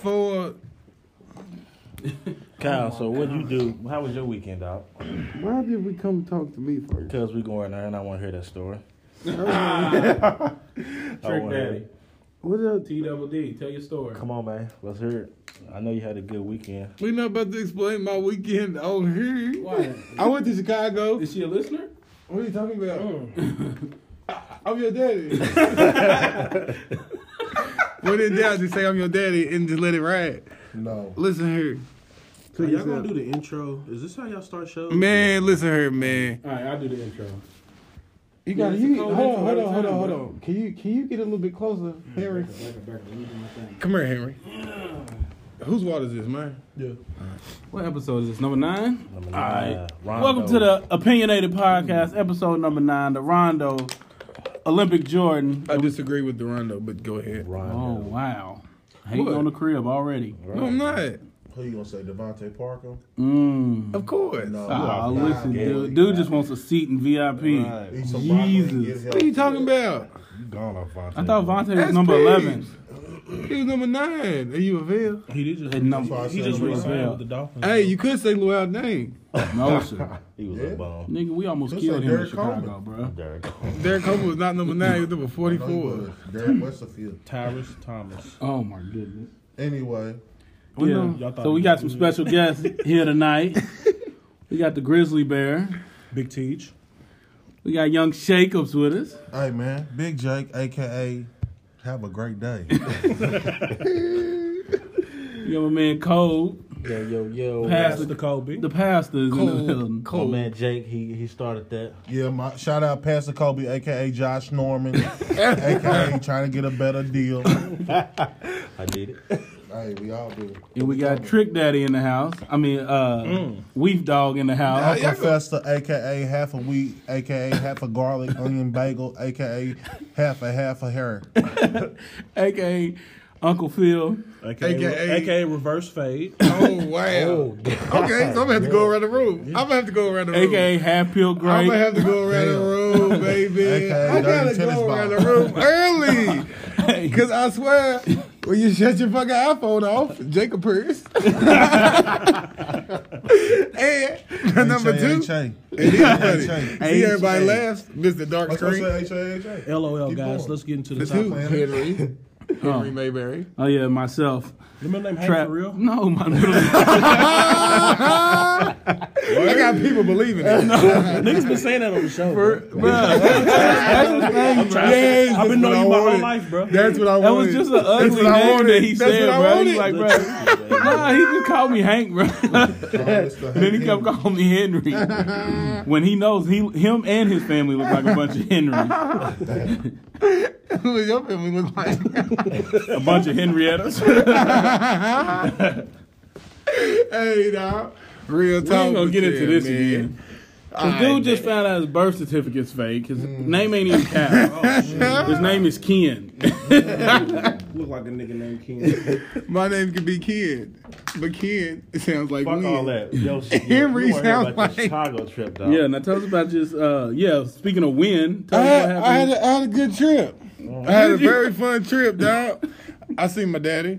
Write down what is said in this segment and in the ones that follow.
for Kyle, so what you do? How was your weekend, dog? why did we come talk to me first? Because we going there and I want to hear that story. Trick I wanna hear Daddy. it. What up? T double D. Tell your story. Come on, man. Let's hear it. I know you had a good weekend. We're not about to explain my weekend on here. Why? I went to Chicago. Is she a listener? What are you talking about? Mm. I'm your daddy. When in doubt, just say I'm your daddy and just let it ride. No. Listen here. So y'all gonna do the intro? Is this how y'all start shows? Man, listen here, man. All right, I'll do the intro. You got Yeah, you. it's Hold on, hold on, hold on, hold on. Can you can you get a little bit closer, mm, Henry? Back up, back up. Let me do my thing. Come here, Henry. Whose water is this, man? Yeah. What episode is this? Number nine? Number nine, right. Rondo. Welcome to the Opinionated Podcast, episode number nine, the Rondo Olympic Jordan. I disagree with Durando, but go ahead. Oh, Rondo. wow. Hating What? on the crib already. No, I'm not. Who you gonna say, DeVante Parker? Mm. Of course. No. Ah, you listen, lying. dude. Dude just wants a seat in VIP. Right. Eat some broccoli and Jesus. get What are you talking about? You gone off Vontae. I thought Vontae was That's number peace. 11. He was number nine. Are you a veil? He did just Hey, no, why I he just number with the Dolphins. Hey, you could say Luau name. Oh, no, sir. He was Yeah. a bum. Nigga, we almost Just killed say him in Chicago, Coleman. bro. Derek. Derek Coleman was not number nine. He was number I know he 44. was. Derek Westerfield. Tyrus Thomas. Oh, my goodness. Anyway, Yeah. Y'all So we got some good. special guests here tonight. We got the Grizzly Bear. Big Teach. We got Young Shakeups with us. hey man, Big Jake, aka Have a Great Day. We got my man Cole. Yo, yo, yo. Pass Pastor Kobe. The pastors in the Cold, building. My cold. man Jake, he he started that. yeah, my shout out Pastor Kobe, aka Josh Norman, aka trying to get a better deal. I did it. Hey, we all do. And we got Trick Daddy in the house. I mean, uh, Weef Dog in the house. Yeah, Uncle Fester, aka half a wheat, aka half a garlic onion bagel, aka half a half a hair. AKA Uncle Phil. AKA, AKA AKA Reverse Fade. Oh wow. okay, so I'm gonna have to go around the room. I'm gonna have to go around the room. AKA Half Pill I'm gonna have to go around the room, baby. AKA I gotta go ball. around the room early. Cause I swear, when you shut your fucking iPhone off, Jacob Pierce. and number two, H-A-H-A. it is funny. H-A. See everybody H-A. laughs, Mr. Dark What's Screen. H-A-H-A? LOL, Keep guys. going. Let's get into The the two, top. Henry. Henry Mayberry. Oh, yeah, myself. The middle name Hank Trap. for real? No, my middle name. I got people believing it. Niggas been saying that on the show. bro. Bruh, that's his name, bro. Yes, I've been knowing you my whole life, bro. That's what I wanted. That was just an ugly what name that he That's said, what I bro. wanted. He's like, bro. Nah, he just called me Hank, bro. then he kept calling me Henry. when he knows he, him and his family look like a bunch of Henrys, Who does your family look like? a bunch of Henriettas. hey, dog. Real talk. We talk. ain't gonna get into this man. again. Dude just found out his birth certificate's fake. His mm. name ain't even Cal. his name is Ken. Look like a nigga named Ken. My name could be Ken, but Ken it sounds like Fuck Win. all that. Yo, Henry you weren't here sounds about like- the Chicago trip, dog. yeah, now tell us about just uh yeah. Speaking of win, tell I us had, what I, had happened. a, I had a good trip. I had a very fun trip, dog. I seen my daddy.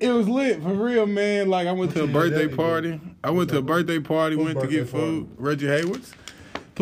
It was lit for real, man. Like I went to a your birthday daddy party. I went to a birthday party. Whose went to get birthday party? food. Reggie Hayward's.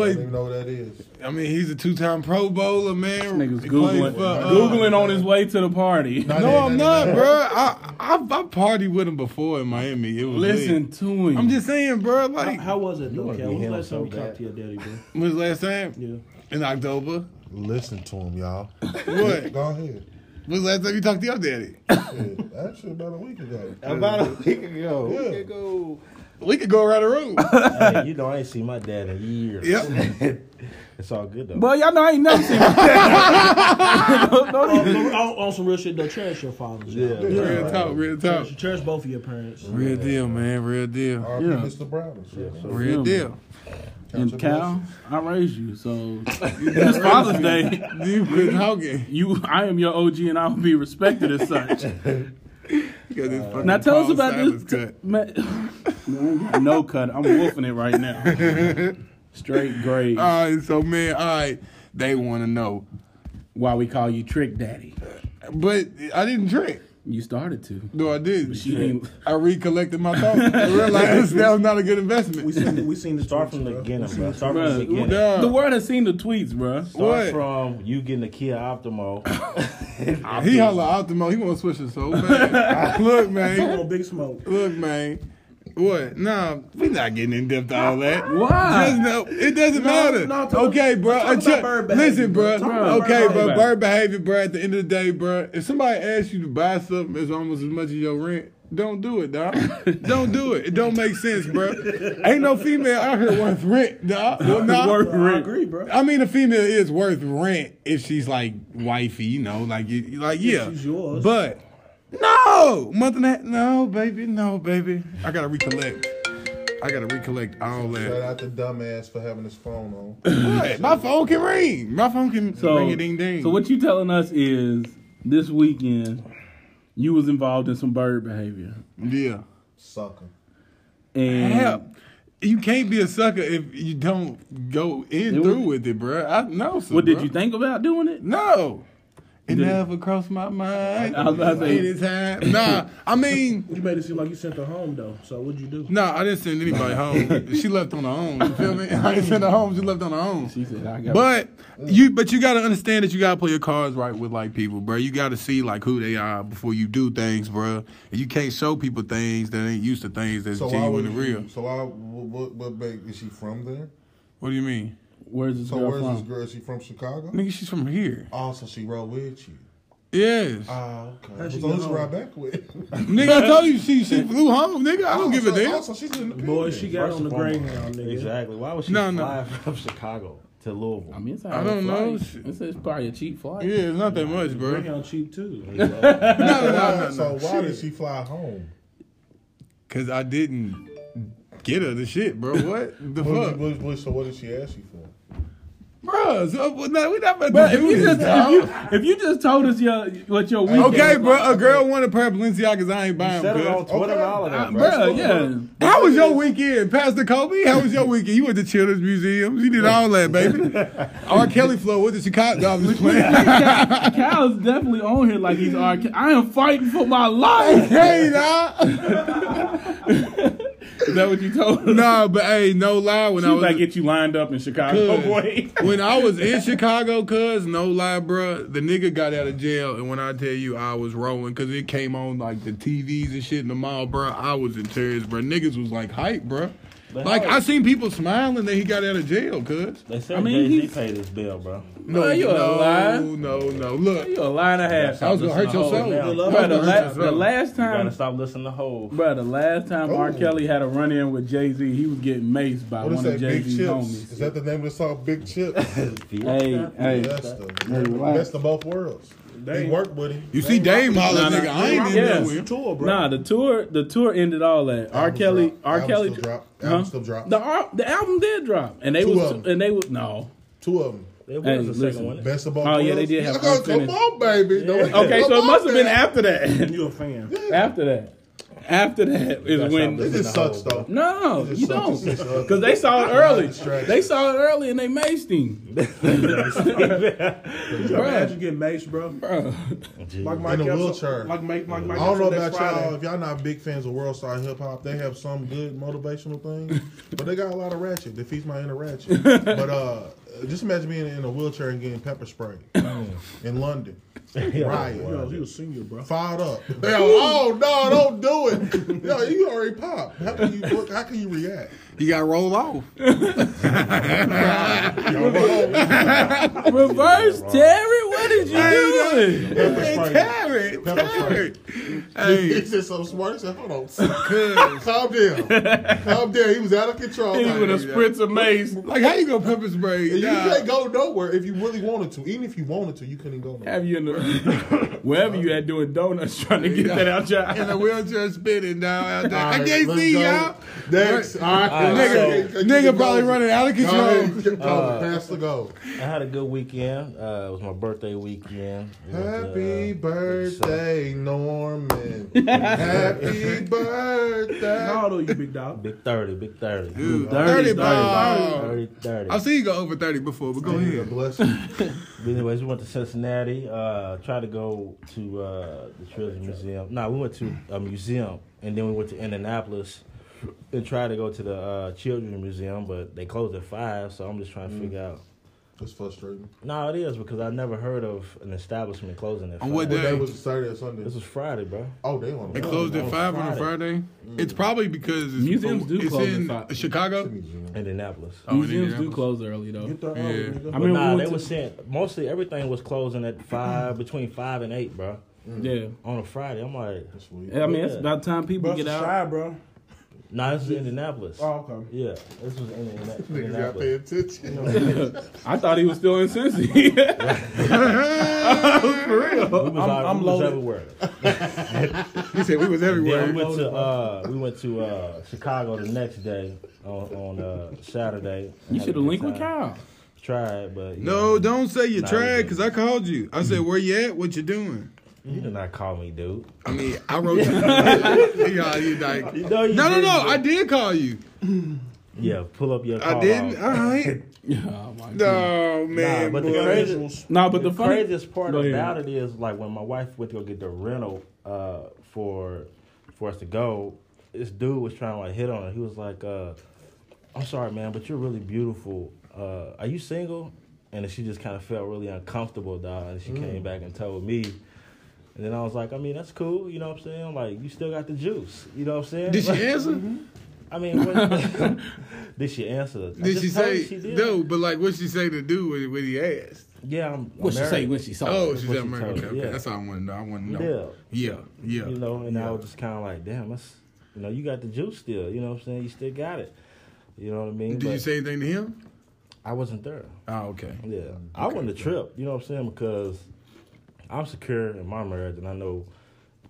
I don't even know what that is. I mean, he's a two-time Pro Bowler, man. Niggas He googling, for, uh, googling on his way to the party. Not No, that, I'm not not, that. bro. I, I I partied with him before in Miami. It was Listen lit. to him. I'm just saying, bro. How, Like, how was it though, wanna Cal? When was the him last time you talked to your daddy, bro? when was the last time? Yeah. In October. Listen to him, y'all. What? Go ahead. When was the last time you talked to your daddy? Shit, Actually, about a week ago. About a week ago. Yeah. Week ago. We could go around the room. hey, you know I ain't seen my dad in years. Yep. it's all good though. Boy, y'all know I ain't never seen. don't, don't on, even- on, on some real shit though, cherish your fathers. y'all. Yeah. Real talk, real talk. Cherish, cherish both of your parents. Real deal, man. Real deal. R.P. Yeah. Mr. Brown. Yeah, Real deal. and Cal, I raised you, so this Father's Day, You quit talking. you, I am your OG, and I will be respected as such. You got this uh, fucking Now tell us about Silas this. cut. Man, I ain't got no cut. I'm wolfing it right now. Straight grade. All right, so man, all right, they want to know, Why we call you Trick Daddy? but I didn't trick. You started to. No, I did. She ain't. I recollected my thoughts. I realized that was not a good investment. We seen we seen the Start from the bro. beginning, bro. the Start from the beginning. Dog. The world has seen the tweets, bro. Start What? from you getting the Kia Optima. He holla Optima. He want to switch it so bad. Look, tweets. man. on Big Smoke. Look, man. What? Nah, we're not getting in depth all that. Why? Just no, it doesn't No, matter. no, talk- okay, bro. talk about bird listen, bro. bro. Talk about Okay, bird bro. behavior. Bird behavior, bro. At the end of the day, bro. If somebody asks you to buy something that's almost as much as your rent, don't do it, dog. don't do it. It don't make sense, bro. Ain't no female out here worth rent, dog. Well, nah. Worth Bro, I rent. agree, bro. I mean, a female is worth rent if she's like wifey, you know, like you, like yeah. she's yours. But no, month and a half, no, baby, no, baby. I gotta recollect. I gotta recollect all that. Shout that. out the dumbass for having his phone on. What? My phone can ring. My phone can So, ring a ding ding. so what you telling us is this weekend you was involved in some bird behavior, Yeah. Sucker. and Hell, you can't be a sucker if you don't go in It through was- with it, bro. I know. So, what did you think about doing it? No. It Did never crossed my mind. I was about to say- Anytime. Nah, I mean, You made it seem like you sent her home though. So what'd you do? No, I didn't send anybody home. she left on her own. You feel me? I didn't send her home. She left on her own. She said, "I got." But you, but you gotta understand that you gotta play your cards right with like people, bro. You gotta see like who they are before you do things, bro. And you can't show people things that ain't used to things that's So genuine and real. So why? What, what make is she from there? What do you mean, where's this So girl where's from? this girl? Is she from Chicago? nigga? She's from here. Oh, so she rode with you. Yes, Oh, okay. How'd she so get who's home? ride back with? nigga. I told you she she flew home, nigga. I don't Oh, give so, a damn. Oh, so she's in the Boy, she got First on the. Greyhound, nigga. Exactly. Why was she No, no. fly from Chicago to Louisville? I mean, it's I don't know. Flight. It's, it's probably a cheap flight. Yeah, it's not that much, bro. Greyhound cheap too. No, no, no, no, so no. why did she fly home? Cause I didn't get her the shit, bro. What the What, fuck, what, what, so what did she ask you for? bro? So, no, we not about But if you just if you, if you just told us your what your weekend Okay, was bro. like- A girl wanted a pair of Balenciagas. I ain't buying Set it on. Twitter and all of that, bro. Bruh, yeah. How was your weekend, Pastor Kobe? How was your weekend? You went to Children's Museums. You did all that, baby. R. Kelly flow with the Chicago. No, I'm just playing. Kyle's definitely on here like he's R. Kelly. I am fighting for my life. hey, nah. Is that what you told her? Nah, but hey, no lie. When She I was like, get you lined up in Chicago, boy. when I was in Chicago, cuz no lie, bruh, the nigga got out of jail, and when I tell you I was rolling, cause it came on like the TVs and shit in the mall, bruh, I was in tears, bruh. Niggas was like hype, bruh. But Like how- I seen people smiling that he got out of jail, cuz. They said I mean, Jay Z he's- paid his bill, bro. No, you a no, lie. no, no. Look, You a lie and a half. I was gonna hurt your soul. Now. I was Bruh, the, hurt la- the soul. last You gotta stop listening to Hove. bro, the last time R. Oh. Kelly had a run in with Jay Z, he was getting maced by What is one of that? Jay Big Z's Chips. homies. Is that the name of the song? Big Chips. Hey, hey, That's the Hey, relax. best of both worlds. They Dame- worked with him. You see Dame holler, Nah, nah, nigga. I ain't in yeah. there with tour, bro. Nah, the tour, the tour ended all that. R. Kelly, dropped. R. Album Kelly, still dropped. Huh? Album still dropped. The the album did drop, and they Two was of 'em. and they was no. Two of them. It was Hey, the listen. second one. Best of both Oh, worlds. yeah, they did have Yeah, go, come unfinished. on, baby. No, Okay, so it must have been after that. You a fan? after that, after that is when. how It just sucks, though. No, you don't, It's just ugly. because they saw it early. They saw it early and they maced him. Imagine getting maced, bro. Like Mike In a wheelchair. Like Mike, like Mike I don't know about next y'all. If y'all not big fans of World Star Hip Hop, they have some good motivational things, but they got a lot of ratchet. That feeds my inner ratchet. but uh, just imagine being in a wheelchair and getting pepper spray in London. Riot. Yo, he was senior, bro. Fired up. Yo, oh no, don't do it. Yo, you already popped. How can you how can you react? You got to roll off. Reverse Terry, what did you do? Pepper Hey, spray. Terry, Pepper Terry. He said something smart. He said, hold on. Calm down. Calm down. He was out of control. He Like, with a spritz of mace. Like, how you gonna pepper spray? you Nah. can't go nowhere if you really wanted to. Even if you wanted to, you couldn't go nowhere. Have you in the wherever you at doing donuts trying to get that out your in a wheelchair spinning down out there. I can't see go. y'all. Next. All right. Nigga, so- nigga probably running out of control. Uh, pass the go. I had a good weekend. Uh, it was my birthday weekend. We went to, Happy uh, birthday, Norman. Happy birthday. How old are you, big dog? Big 30, big 30. Dude, 30, 30 30. ball. 30, 30. I've seen you go over 30 before, but go God ahead. bless you. But anyways, we went to Cincinnati. Uh, tried to go to uh, the Children's Museum. No, we went to a museum, and then we went to Indianapolis and try to go to the uh, Children's Museum, but they closed at five. So I'm just trying to mm. figure out. That's frustrating. No, it is because I never heard of an establishment closing at On five. what What day day? was it, Saturday or Sunday? This was Friday, bro. Oh, they on They the closed at 5 on a Friday. Friday? Mm. It's probably because it's, Museums do it's close at in five. Chicago. Indianapolis. Oh, in Museums do close early though. Get the uh, Yeah. oh. I mean, nah, we they went was saying mostly everything was closing at five, between five and eight, bro. Mm. Yeah, On a Friday, I'm like, That's sweet. I mean it's about time people Bro, get it's out. shy, bro. Nah, this is Indianapolis. Oh, okay. Yeah, this was in Indiana- Niggas got pay Indianapolis. attention. I thought he was still in Cincy. For real. We was, I'm- all- I'm we was loaded. everywhere. He said we was everywhere. Then we went to uh, we went to uh, Chicago the next day on, on uh, Saturday. You should have linked with time. Kyle. Tried, but you No, know, don't say you Nah, tried we because I called you. I said, where you at? What you doing? You did not call me, dude. I mean, I wrote you. yeah, you like, You know you no, no, no. but- I did call you. Yeah, pull up your. Call I didn't. log. All right. Oh my God. No, man. Nah, but the boy. crazy, No, but the, the, funny craziest part Go about it is like when my wife went to go get the rental uh, for for us to go. This dude was trying to like hit on her. He was like, uh, "I'm sorry, man, but you're really beautiful. Uh, are you single?" And then she just kind of felt really uncomfortable, dog. And she Mm. came back and told me. And then I was like, I mean, that's cool. You know what I'm saying? Like, you still got the juice. You know what I'm saying? Did she Like, answer? I mean, what, did she answer? I Did she say she did. no? But like, what she say to do when, when he asked? Yeah, I'm. what she say when she saw Oh, it. she what said she Okay, okay. yeah. That's all I want to know. I want to know. Yeah. Yeah, yeah. You know, and I was just kind of like, damn, that's, you know, you got the juice still. You know what I'm saying? You still got it. You know what I mean? Did you say anything to him? I wasn't there. Oh, okay. Yeah. I wasn't a trip. You know what I'm saying? Because I'm secure in my marriage and I know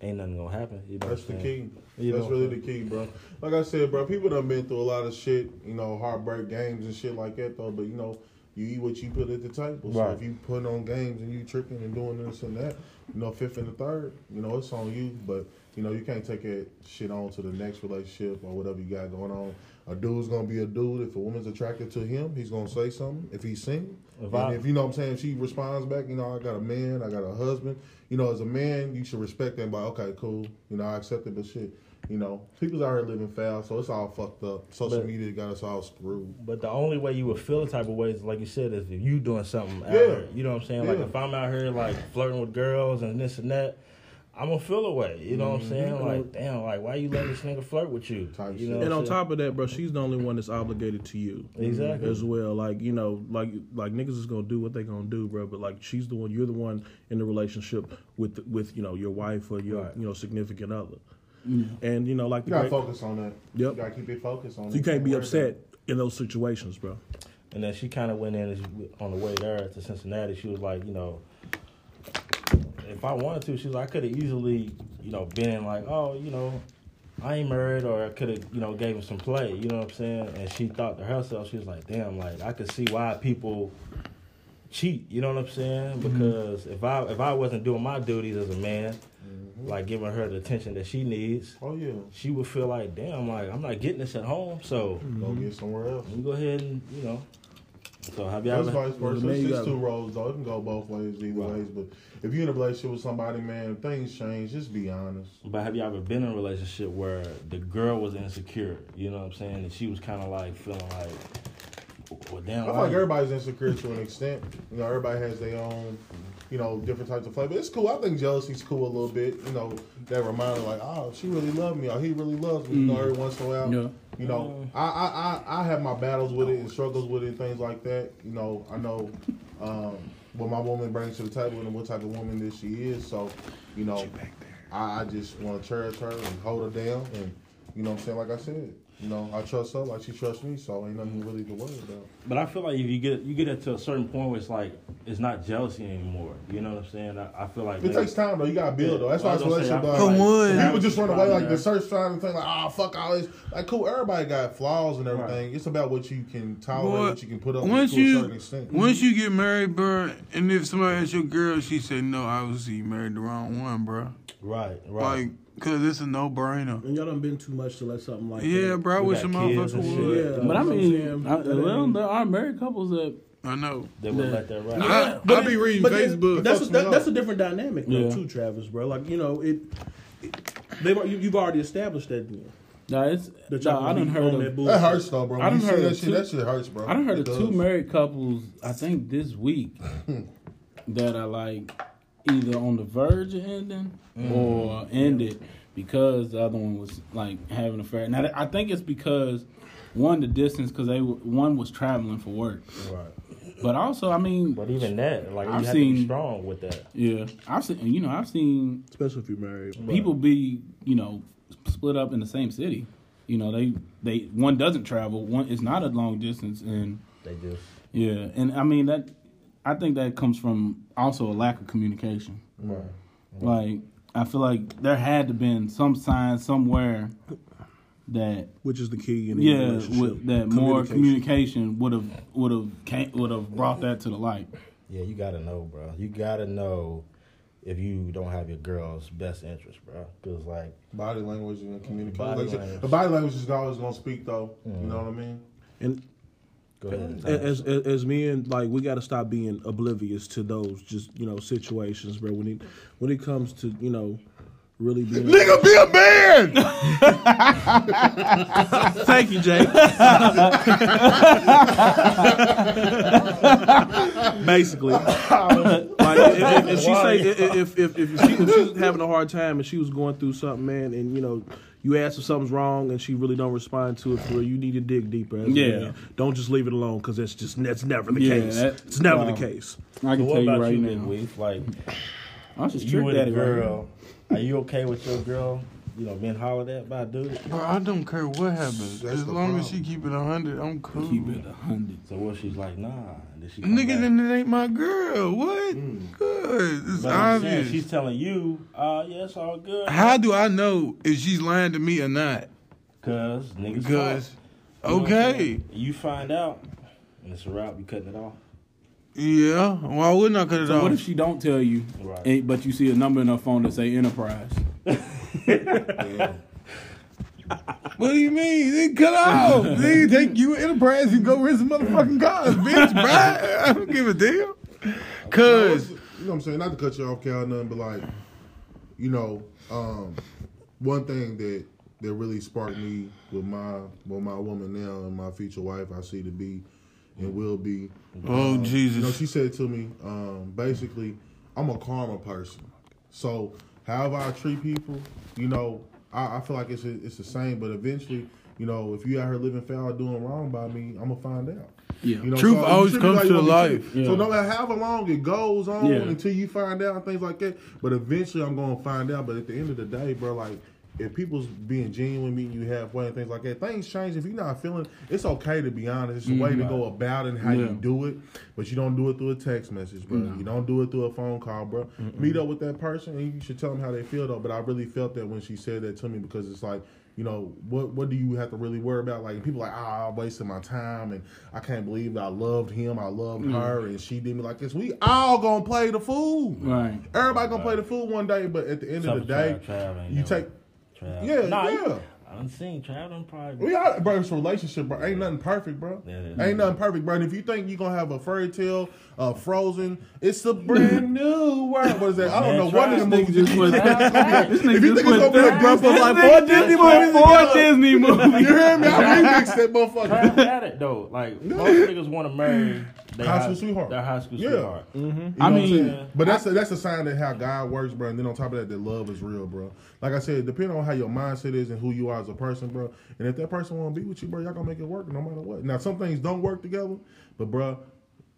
ain't nothing to happen. You know That's the key. You That's really the key, bro. Like I said, bro, people done been through a lot of shit, you know, heartbreak games and shit like that, though. But you know, you eat what you put at the table. So Right. if you put on games and you tricking and doing this and that, you know, fifth and the third, you know, it's on you. But you know, you can't take that shit on to the next relationship or whatever you got going on. A dude's gonna be a dude. If a woman's attracted to him, he's gonna say something. If he's single, If and I- if you know what I'm saying, she responds back, you know, I got a man, I got a husband. You know, as a man, you should respect that. By okay, cool. You know, I accept it, but shit, you know, people's out here living foul, so it's all fucked up. Social But- media got us all screwed. But the only way you would feel the type of ways, like you said, is if you doing something out Yeah. here. You know what I'm saying? Like if I'm out here like flirting with girls and this and that, I'm gonna feel away. You know what I'm mm-hmm. saying? Like, mm-hmm. damn, like why you letting this nigga flirt with you? Type you know And on top of that, bro, she's the only one that's obligated to you. Exactly. As well. Like, you know, like like niggas is gonna do what they gonna do, bro. But like she's the one you're the one in the relationship with with, you know, your wife or your Right. you know, significant other. Mm-hmm. And you know, like the You gotta great- focus on that. Yep. You gotta keep it focused on. so you can't be worry upset in those situations, bro. And then she kind of went in as- on the way there to Cincinnati. She was like, you know, if I wanted to, she's like, I could have easily, you know, been in like, oh, you know, I ain't married, or I could have, you know, gave him some play. You know what I'm saying? And she thought to herself, she was like, damn, like I could see why people cheat. You know what I'm saying? Mm-hmm. Because if I if I wasn't doing my duties as a man, mm-hmm. like giving her the attention that she needs, Oh yeah, she would feel like, damn, like I'm not getting this at home, so mm-hmm. go get somewhere else. let me go ahead and you know. So have y'all That's vice versa. man, It's you just two roads though. It can go both ways, either Right. ways. But if you're in a relationship with somebody, man, things change. Just be honest. But have y'all ever been in a relationship where the girl was insecure? You know what I'm saying? And she was kind of like feeling like, well, damn. I feel like everybody's insecure to an extent. You know, everybody has their own, you know, different types of flavor. It's cool. I think jealousy's cool a little bit. You know, that reminder like, oh, she really loved me, or he really loves me. You know, mm. every once in a while. Yeah. You know, I, I, I, I have my battles with it and struggles with it and things like that. You know, I know um, what my woman brings to the table and what type of woman that she is. So, you know, I, I just want to cherish her and hold her down and you know what I'm saying? Like I said, you know, I trust her like she trusts me, so ain't nothing really to worry about. But I feel like if you get you get it to a certain point where it's like it's not jealousy anymore. You know what I'm saying? I, I feel like It takes time though. You gotta build though. That's why I it's was gonna relationship I dog. feel For like- one. People just run away like Yeah. the search trying to think like, oh fuck all this. Like, cool. Everybody got flaws and everything. Right. It's about what you can tolerate, Boy, what you can put up with Once to a certain you extent. once you get married, bro, and if somebody asks your girl, she said no, obviously you married the wrong one, bro. Right, right. Like, cause it's a no brainer. And y'all done been too much to let something like that. Yeah, that. bro. I wish a got kids motherfucker would. Yeah, But I that's what I'm mean. I, well, there are married couples that I know. they would Yeah. let that ride. I, But I be reading but it- Facebook. that's Fucks me that, that's a different dynamic though, Yeah. too, Travis, bro. Like you know, it. it they've you, you've already established that. Then. nah, it's That nah, y'all I done be heard of that bullshit. that hurts though, bro. I When done heard that of shit. two- That shit hurts, bro. I done heard It of two married couples. I think this week that are like either on the verge of ending mm-hmm. or ended because the other one was like having an affair. Now I think it's because one the distance because they one was traveling for work, Right. but also I mean But even that, like I've have to be seen- strong with that. yeah I've seen you know I've seen especially if you're married. people be you know split up in the same city. You know they they one doesn't travel, one it's not a long distance and. They just Yeah, and I mean that. I think that comes from also a lack of communication. right. Like I feel like there had to been some sign somewhere that which is the key in yeah relationship. with, that more communication would have would have would have brought that to the light. Yeah, you gotta know, bro. You gotta know if you don't have your girl's best interest, bro. Because like, Body language and communication. Body Like I said, language. The body language is always gonna speak though. You mm-hmm. know what I mean? And go ahead. as, as as men, like we got to stop being oblivious to those just you know situations, bro. When it when it comes to you know really being Nigga, be a man. Thank you, Jay. Basically, like if, if, if she say if if if, if, she, if she was having a hard time and she was going through something, man, and you know. You ask if something's wrong and she really don't respond to it for. You need to dig deeper. as Yeah. Don't just leave it alone because that's just that's never the Yeah, case. that- it's never wow. the case. I can what tell you right you, Big now. Weef? Like, I'm just you trick with a daddy right girl, are you okay with your girl, you know, being hollered at by a dude? Bro, I don't care what happens. That's as the long as she problem. keep it hundred, I'm cool. Keep it a hundred. So what? She's like, nah. Did she come Nigga, back? then it ain't my girl. What? Good. It's But I'm saying, obvious. she's telling you, uh, yeah, it's all good. How do I know if she's lying to me or not? Cause niggas Because, talk. You know okay. You find out, and it's a wrap. You cutting it off. yeah. Why wouldn't I cut it So off? what if she don't tell you, Right. but you see a number in her phone that say Enterprise? What do you mean? They cut off. they take you Enterprise and go rent some motherfucking cars, bitch. Bye. I don't give a damn. Cause you know what I'm saying? Not to cut you off, Cal, nothing, but like, you know, um, one thing that that really sparked me with my with my woman now and my future wife, I see to be and will be. oh Um, Jesus. You know, she said to me, um, basically, I'm a karma person. So however I treat people, you know, I, I feel like it's a, it's the same. But eventually, you know, if you out here living foul, doing wrong by me, I'm gonna find out. Yeah. You know, Truth so always comes how you to want me life. treat. So no matter however long it goes on Yeah. until you find out and things like that, but eventually I'm gonna find out. But at the end of the day, bro, like if people's being genuine, meeting you halfway and things like that, things change. If you're not feeling, it's okay to be honest. It's a way to go about it and how Yeah. you do it, but you don't do it through a text message, bro. You don't do it through a phone call, bro. Meet up with that person and you should tell them how they feel though. But I really felt that when she said that to me because it's like. You know what? What do you have to really worry about? Like people like, ah, I'm wasting my time, and I can't believe I loved him, I loved her, and she did me like this. We all gonna play the fool. Right. Everybody gonna play the fool one day, but at the end of the day, you take. Trav. Yeah, Nah, you- yeah. I done seen Trav done probably. We are, bro. It's a relationship, bro. Ain't nothing perfect, bro. Yeah, yeah. Ain't nothing perfect, bro. And if you think you're gonna have a fairy tale, uh, Frozen, it's a brand new world. What is that? I don't Man, know what try in the this movie just This If nigga you just think it's gonna be a growth of like This four nigga Disney just put movies four together, Disney you movies. hear me? I remixed that motherfucker. Trav had it though. Like most niggas want to marry their High school sweetheart. Their high school Yeah. sweetheart. You know I what I'm mean, but that's a, that's a sign that how God works, bro. And then on top of that, that love is real, bro. Like I said, depending on how your mindset is and who you are as a person, bro. And if that person want to be with you, bro, y'all gonna make it work no matter what. Now some things don't work together, but bro,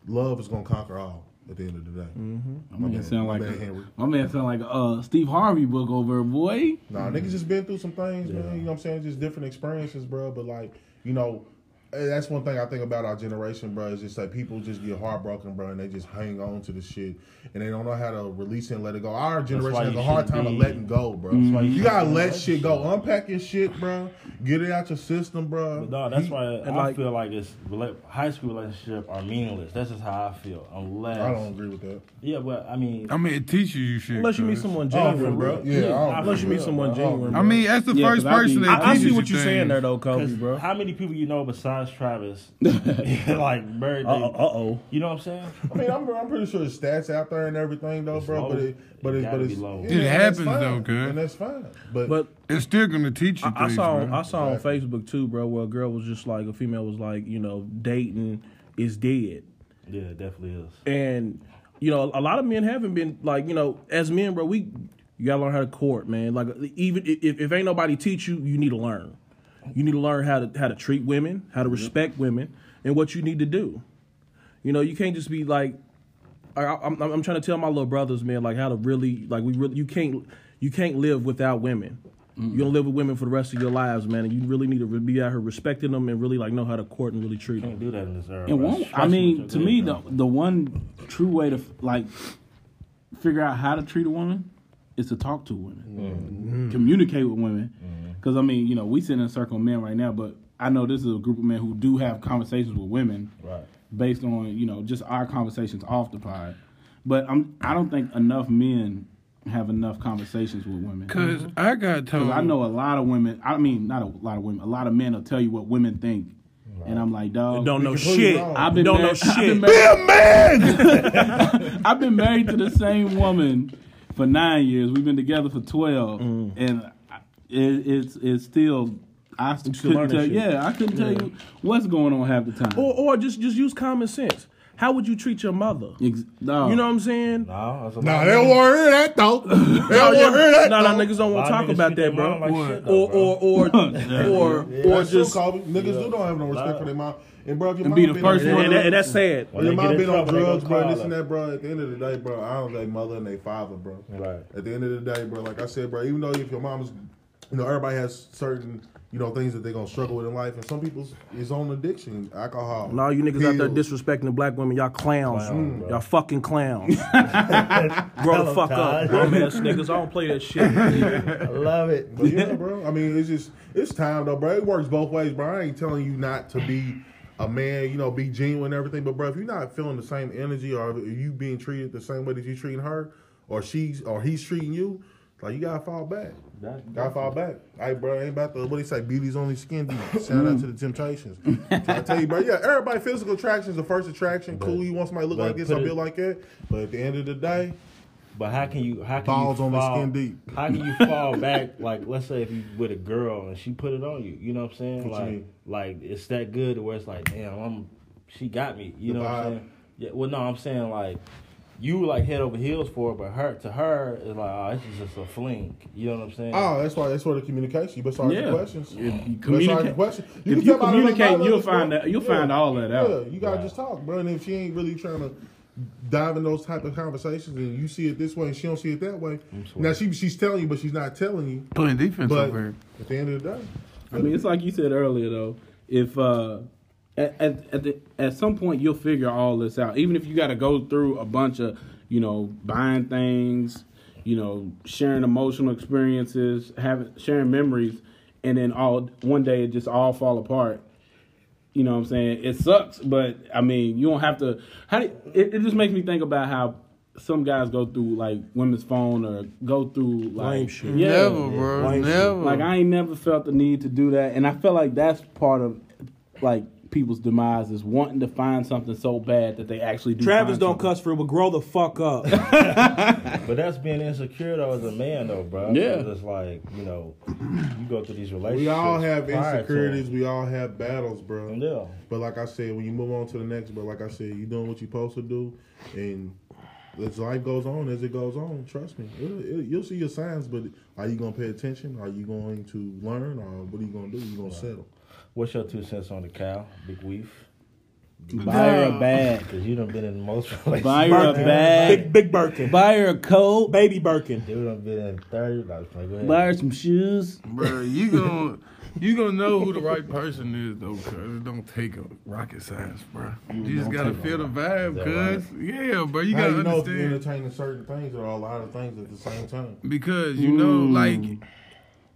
love is gonna conquer all. At the end of the day, My My man bad. sound My like bad, a, my man sound like a uh, Steve Harvey book over, there, boy. Nah, niggas just been through some things, man. You know what I'm saying? Just different experiences, bro. But like, you know, that's one thing I think about our generation, bro. Is just like people just get heartbroken, bro, and they just hang on to the shit, and they don't know how to release it and let it go. Our generation has a hard time shouldn't of letting go, bro. why you You gotta shouldn't let shit go, relationship. unpack your shit, bro. Get it out your system, bro. But no, that's You- why I and like- feel like it's rela- high school relationships are meaningless. That's just how I feel. Unless I don't agree with that. yeah, but I mean, I mean, it teaches you shit. Unless you meet someone I genuine, agree, bro. bro. Yeah, I don't Unless you meet someone bro. I don't genuine, I mean, that's the Yeah, first 'cause I be- person that I, I see teaches what you you're saying there, though, Kobe, 'cause bro. how many people you know besides Travis, like married? Uh oh. You know what I'm saying? I mean, I'm, I'm pretty sure the stats out there and everything, though, It's bro. low. But it, but It it, but it's low. yeah, It happens, fine. though, cuz. and that's fine. But, But It's still gonna teach you I, I saw man. I saw on Exactly. Facebook too, bro, where a girl was just like a female was like, you know, dating is dead. Yeah, it definitely is. And you know, a lot of men haven't been like, you know, as men, bro, we you gotta learn how to court, man. Like even if, if ain't nobody teach you, you need to learn. You need to learn how to how to treat women, how to respect women, and what you need to do. You know, you can't just be like, I, I'm, I'm trying to tell my little brothers, man, like how to really, like we really, you can't, you can't live without women. You're gonna live with women for the rest of your lives, man, and you really need to be out here respecting them and really like know how to court and really treat them. Can't do that in this era. And one, I mean, to me, the bro. the one true way to like figure out how to treat a woman is to talk to women, mm-hmm. communicate with women. Mm-hmm. Because I mean, you know, we sit in a circle of men right now, but I know this is a group of men who do have conversations with women right. based on you know just our conversations off the pod. But I'm I don't think enough men have enough conversations with women. Cause I got told. Because I know a lot of women. I mean, not a lot of women. A lot of men will tell you what women think, and I'm like, dog. Don't know shit. I've been don't know married, I've been shit. married- I've been married to the same woman for nine years. We've been together for twelve, Mm. and I- it, it's it's still. I still couldn't tell. shit. Yeah, I couldn't tell you what's going on half the time. Or, or just just use common sense. How would you treat your mother? Ex- dog. You know what I'm saying? No, that's Nah, they don't want to hear that though. They don't want to hear that. No, no, though. niggas don't want to talk about that, bro. mom like shit, though, or, bro. or or or or That's true, just Kobe. Niggas do don't have no respect for their mom. And bro, if your And mom be the been first on one and, drugs- and that's sad. When Your mom been on drugs, bro, call this and that, bro. At the end of the day, bro, I don't their mother and their father, bro. Right. At the end of the day, bro, like I said, bro, even though if your mom's, you know, everybody has certain, you know, things that they're gonna struggle with in life, and some people's is on addiction, alcohol. And all you niggas out there disrespecting the black women, y'all clowns. Clowns, mm. bro. y'all fucking clowns. Grow the fuck up, Todd. bum ass niggas. I don't play that shit. I love it. But yeah, bro. I mean, it's just it's time though, bro. It works both ways, bro. I ain't telling you not to be a man, you know, be genuine and everything. But bro, if you're not feeling the same energy, or you being treated the same way that you treating her, or she's or he's treating you, like you gotta fall back. That- Gotta fall back. Hey, bro, ain't about the what they say. Beauty's only skin deep. Shout out to the Temptations. I tell you, bro. Yeah, everybody physical attraction is the first attraction. cool, you want somebody to look like this it- build like that. But at the end of the day, But how can you? How can Balls you on the fall, skin deep. How can you fall back? Like, let's say if you with a girl and she put it on you, you know what I'm saying? What like, like it's that good to where it's like, damn, I'm, she got me. You The know what I'm saying? Yeah. Well, no, I'm saying like, you like head over heels for it, but her to her is like, oh, this is just a fling. You know what I'm saying? oh, that's why that's where the communication. You better start Yeah. the questions. If you Let's the communicate- question. if can you tell by the communicate, love you'll find bro. that- you'll find all that out. Yeah, you gotta Right. just talk, bro. And if she ain't really trying to dive in those type of conversations, and you see it this way and she don't see it that way, now she she's telling you, but she's not telling you. playing defense But over at the end of the day, I mean, it's like you said earlier, though. If uh, at at at, the, at some point you'll figure all this out, even if you got to go through a bunch of you know buying things, you know, sharing emotional experiences, having sharing memories, and then all one day it just all fall apart. You know what I'm saying? It sucks, but I mean, you don't have to. How do, it, it just makes me think about how some guys go through like women's phone or go through like shit. Yeah, never, bro. Lame shit. never. like I ain't never felt the need to do that, and I feel like that's part of like people's demise is wanting to find something so bad that they actually do. Travis find don't something. cuss for it, but grow the fuck up. But that's being insecure though as a man though, bro. Yeah. It's just like you know, you go through these relationships. we all have insecurities. We all have battles, bro. Yeah. But like I said, when you move on to the next, but like I said, you doing what you're supposed to do, and as life goes on, as it goes on, trust me, it'll, it, you'll see your signs. But are you gonna pay attention? Are you going to learn, or what are you gonna do? You gonna settle? What's your two cents on the cow, Big Weef? Buy her a bag. Because you done been in most relationships. Buy her a Big bag. big Big Birkin, Buy her a coat. baby Birkin. You done been in 30. No, like, go ahead. Buy her some shoes. bro. You gonna you gonna know who the right person is though, cause it don't take a rocket science, bro. You just gotta feel the vibe, that cause yeah, bro. You How gotta you know if you're understand entertaining certain things or a lot of things at the same time? because you know, like,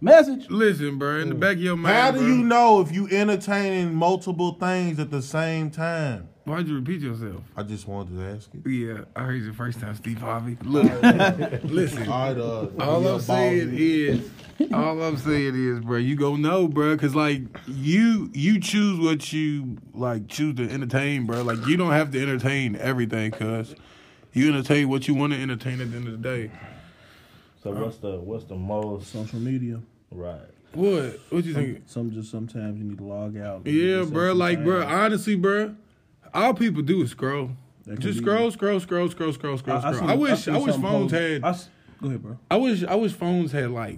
Message. listen, bro. In the back of your mind, How do bro, you know if you entertaining multiple things at the same time? Why'd you repeat yourself? I just wanted to ask you. Yeah, I heard you first time, Steve Harvey. Look, listen. All right, uh, All I'm saying is, all I'm saying is, bro, you gonna know, bro, cause like you you choose what you like choose to entertain, bro. Like you don't have to entertain everything, cause you entertain what you want to entertain at the end of the day. So what's the what's the most Social media. right? What? What you think? Some just sometimes you need to log out. Yeah, bro. Like, bro, honestly, bro, all people do is scroll. Just scroll, scroll, scroll, scroll, scroll, scroll, scroll. seen- I wish, seen I wish phones post- had. I s- go ahead, bro. I wish I wish phones had like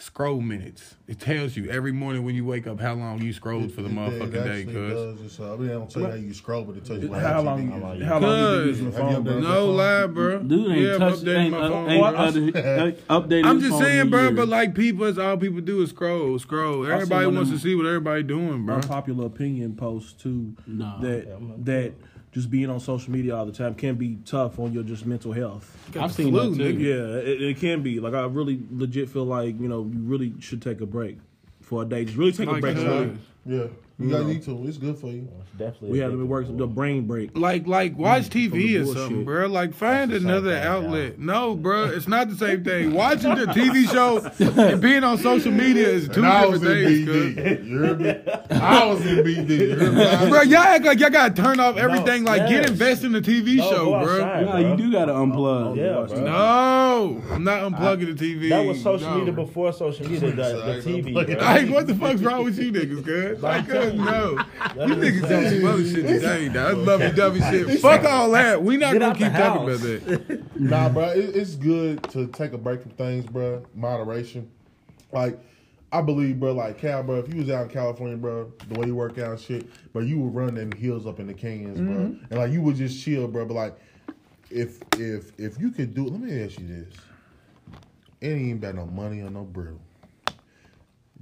scroll minutes. It tells you every morning when you wake up how long you scrolled for the It- it motherfucking day. actually Cause does. It's, uh, I mean, I don't tell you how you scroll, but it tells you what How apps long? you How long How long you been using the phone, bro? no lie, bro. Dude ain't yeah, I'm touched, updating ain't my uh, phone. ain't bro. updated, updated I'm just saying, in bro. years. But like people, it's all people do is scroll, scroll. Everybody one of wants to see what everybody doing, bro. Popular opinion posts too. Nah. that Yeah, that just being on social media all the time can be tough on your just mental health. Got I've seen flu, that too. Yeah, it, it can be. Like I really legit feel like you know you really should take a break for a day. Just really take a break. Uh, cuz. Yeah, you gotta need to. It's good for you. It's definitely. we have to addictive, work the brain break. Like, like, mm, watch from TV or bullshit. something, bro. Like, find another same thing, outlet. No, bro, it's not the same thing. Watching the TV show and being on social media is two And I was different in things. BD. You heard me? I was in BD. You heard me? Bro, y'all act like y'all gotta turn off everything. like, get invested in the TV No, show, bro. outside, Nah, bro. you do gotta unplug. Yeah, bro. No, I'm not unplugging the TV. That was social no. media before social media. The, the TV, bro. Like, what the fuck's wrong with you niggas, cuz? Like, cuz, no. You niggas got some other shit today, dog. That's lovey dovey shit. Fuck all that. We not Get gonna out the keep talking house. about that. Nah, bro, it, it's good to take a break from things, bro. Moderation. Like, I believe, bro, like Cal, bro, if you was out in California, bro, the way you work out and shit, bro, you would run them hills up in the canyons, bro. Mm-hmm. And like you would just chill, bro. But like if if if you could do let me ask you this. It ain't even about no money or no bread.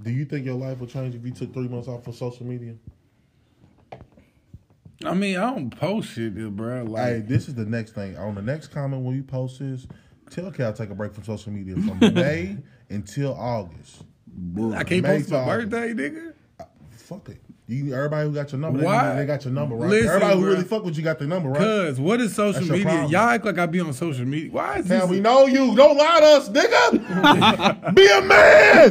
Do you think your life will change if you took three months off of social media? I mean, I don't post shit, bro. Like, Hey, this is the next thing. On the next comment when you post this, tell Cal take a break from social media from May until August. I can't May post my August. birthday, nigga. Uh, fuck it. You, everybody who got your number, they, Why? they got your number, right? Listen, everybody who bro. really fuck with you got their number, right? Cause what is social That's media? Y'all act like I be on social media. Why is Cal, this? we know you. Don't lie to us, nigga. Be a man,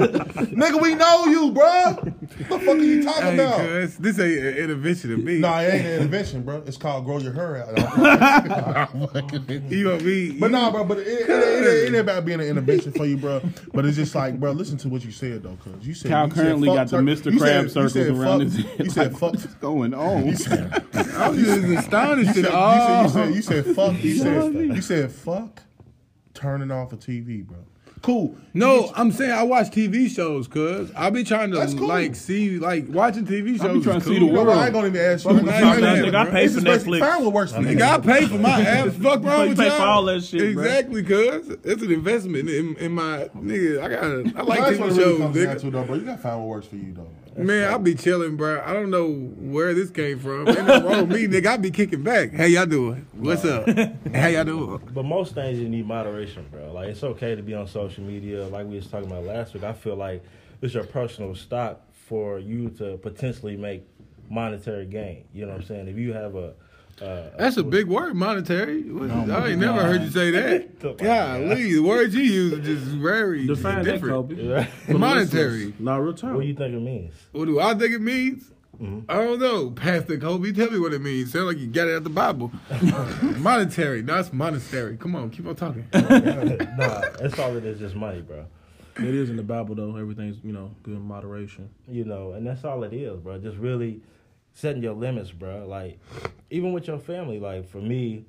nigga. We know you, bro. What the fuck are you talking Hey, about? cuz, this ain't an intervention of me. Nah, it ain't an intervention, bro. It's called grow your hair out. You gonna be? But nah, bro. But it, it, it, it, it ain't about being an intervention for you, bro. But it's just like, bro. Listen to what you said though, cause you said Cal you said currently fuck got the Mr. you Crab said- circles you said around fuck, his head. You said Like, fuck. What's going on? You said, I'm just astonished you at all. you said, you said, you said fuck. You said, you said fuck. Turning off a TV, bro. Cool. No, I'm saying I watch TV shows, cuz I be trying to cool. like see, like watching TV shows. I be trying is to see cool. the You know world. what? I ain't gonna even ask you. Fuck I'm that just- shit, I'm bro. pay it's for Netflix. Find what works for you. Nigga, I pay for my apps. Fuck wrong You with pay y'all? for all that shit. Exactly, cuz it's an investment in, in my nigga. I got I like That's what TV it really shows, nigga. though, bro. You gotta find what works for you, though. Man, I'll be chilling, bro. I don't know where this came from. Ain't nothing wrong with me, nigga. I be kicking back. How y'all doing? What's up? How y'all doing? But most things you need moderation, bro. Like it's okay to be on social media. Like we was talking about last week, I feel like it's your personal stock for you to potentially make monetary gain. You know what I'm saying? If you have a uh, That's a big word, monetary. What- Oh, I ain't never heard you say that. Come on, Golly, the words you use are just very Define that, different. Kobe. Monetary. Not real what do you think it means? What do I think it means? Mm-hmm. I don't know. Pastor Kobe, tell me what it means. Sound like you got it out the Bible. monetary, that's monastery. Come on, keep on talking. nah, it's all it is, just money, bro. It is in the Bible though. Everything's you know good in moderation. You know, and that's all it is, bro. Just really setting your limits, bro. Like even with your family, like for me,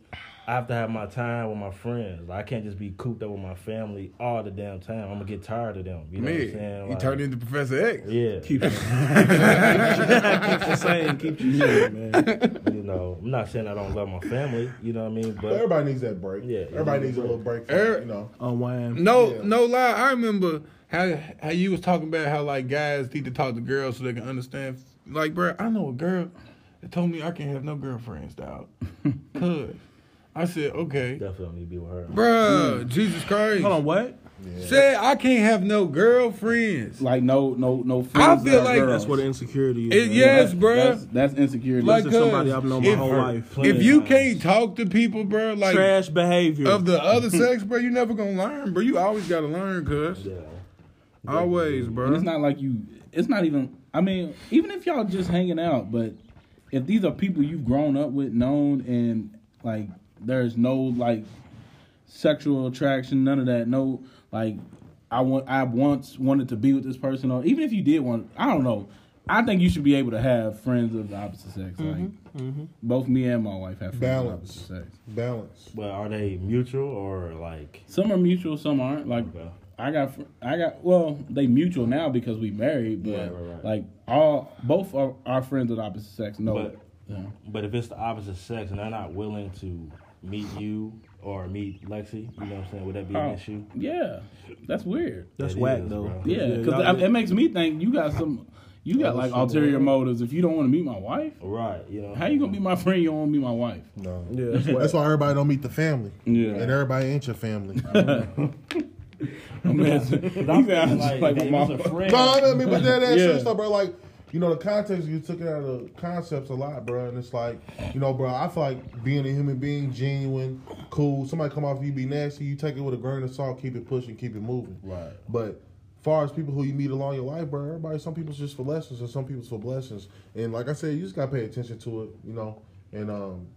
I have to have my time with my friends. Like, I can't just be cooped up with my family all the damn time. I'm gonna get tired of them. You know what I'm saying? he Like, turned into Professor X. Yeah. Keep it. keep the same. Keep you here, man. you know, I'm not saying I don't love my family. You know what I mean? But But everybody needs that break. Yeah, everybody needs a little break. From, Er- you know, Unwind. No, Yeah. no lie. I remember how how you was talking about how like guys need to talk to girls so they can understand. Like, bro, I know a girl that told me I can't have no girlfriends, dog. Cause I said, okay, definitely don't need to be with her. bro, Jesus Christ. Hold on, what? Said I can't have no girlfriends. Like no, no, no. I feel that like- girls. That's what the insecurity is. It- yes, That's- bruh. That's, that's insecurity. Like, This is somebody cause I've known my if- whole life. If you of can't talk to people, bro, like Trash behavior. of the other sex, bro, you never gonna learn, bro. You always gotta learn, cuz. Yeah. Always, And bro. it's not like you. It's not even. I mean, even if y'all just hanging out, but if these are people you've grown up with, known, and like there's no like sexual attraction, none of that. No, like I want. I once wanted to be with this person, or even if you did want, I don't know. I think you should be able to have friends of the opposite sex. Mm-hmm, like mm-hmm. both me and my wife have friends Balance. of the opposite sex. balance. But are they mutual or like? Some are mutual, some aren't. Like Okay. I got, I got. Well, they mutual now because we married, but Right, right, right. like all, both are our friends of the opposite sex. know. But- yeah. But if it's the opposite sex and they're not willing to meet you or meet Lexi, you know what I'm saying? Would that be an Oh, issue? yeah, that's weird. That's It whack is, though. bro. Yeah, y'all- because it makes me think you got some, you got like ulterior going motives. If you don't want to meet my wife, Right. You know. how you gonna be my friend? You don't want to meet my wife? No, Yeah, that's whack. that's why everybody don't meet the family. Yeah. and everybody ain't your family. Man, But he I'm sounds thinking, like, like, with my. it's a friend. No, I mean, but that, ass Yeah. shit stuff, bro. Like, you know, the context you took it out of concepts a lot, bro. And it's like, you know, bro. I feel like being a human being, genuine, cool. Somebody come off you be nasty, you take it with a grain of salt, keep it pushing, keep it moving. Right. But far as people who you meet along your life, bro, everybody, some people's just for lessons and some people's for blessings. And like I said, you just gotta pay attention to it, you know. And um, That's hard.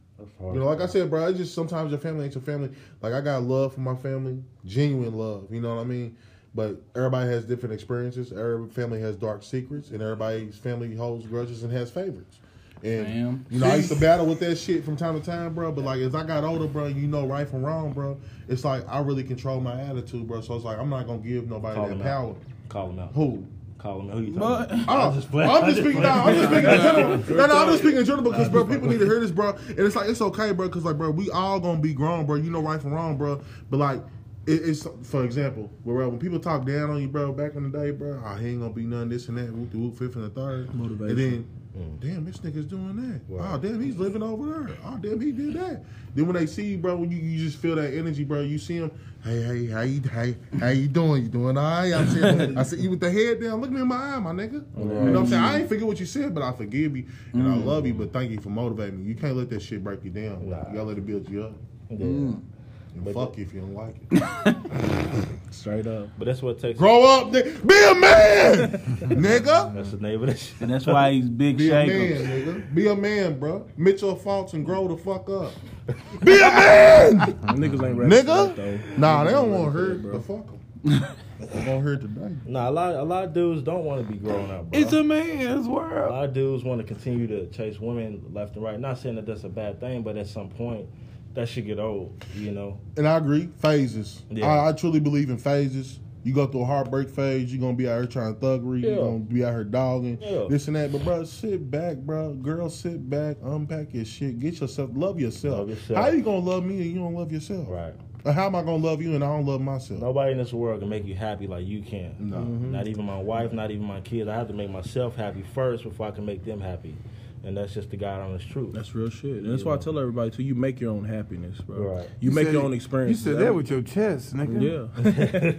You know, like I said, bro, it's just sometimes your family ain't your family. Like I got love for my family, genuine love. You know what I mean? But everybody has different experiences. Every family has dark secrets, and everybody's family holds grudges and has favorites. And Damn. you know, I used to battle with that shit from time to time, bro. But like as I got older, bro, you know right from wrong, bro. It's like I really control my attitude, bro. So it's like I'm not gonna give nobody Call that power. out. Call him out. Who? Call him out. Who you But- talking about? Oh, I'm just playing. I'm just speaking. No, I'm just speaking in general. No, no, I'm just speaking in general because, bro, just people need to hear this, bro. And it's like it's okay, bro, because like, bro, we all gonna be grown, bro. You know right from wrong, bro. But like, it, it's for example, bro, when people talk down on you, bro, back in the day, bro, oh, he ain't gonna be none this and that, whoop the whoop, fifth and the third, Motivation. and then. Mm. Damn, this nigga's doing that. Oh, damn, he's living over there. Oh, damn, he did that. Then when they see you, bro, when you, you just feel that energy, bro, you see him. Hey, hey, how you, hey, how you doing? You doing all right? I'm saying, I said, you with the head down. Look me in my eye, my nigga. You know what I'm saying? I ain't forget what you said, but I forgive you and I mm. love you. But thank you for motivating me. You can't let that shit break you down. Nah. You gotta let it build you up. Yeah. And But fuck you if you don't like it. Straight up. But that's what takes. Grow up, ni- be a man, nigga. That's the name of this. shit. And that's why he's big Be a man, nigga. Be a man, bro. Admit your faults and grow the fuck up. Be a man, Niggas ain't ready nigga. that, though. Nah, they don't want to ready hear it, that, fuck them. they won't hear it today. Nah, a lot, a lot of dudes don't want to be grown up, bro. It's a man's world. A lot of dudes want to continue to chase women left and right. Not saying that that's a bad thing, but at some point, that should get old. You know. And I agree, phases. Yeah. I, I truly believe in phases. You go through a heartbreak phase, you're gonna be out here trying thuggery, Yeah. you're gonna be out here dogging, Yeah. this and that. But bro, sit back, bro. Girl, sit back, unpack your shit, get yourself, love yourself. Love yourself. How you gonna love me and you don't love yourself? Right. How am I gonna love you and I don't love myself? Nobody in this world can make you happy like you can. No. Not even my wife, not even my kids. I have to make myself happy first before I can make them happy. And that's just the God honest truth. That's real shit. And that's why I tell everybody too. You make your own happiness, bro. Right. You, make said- your own experience. You said that with your chest, nigga.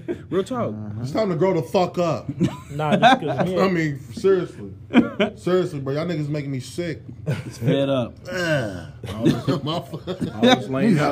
Yeah. real talk. It's time to grow the fuck up. nah, just because me I mean, seriously. seriously, bro. Y'all niggas making me sick. It's fed up. All this, Motherfucker. all this lame shit.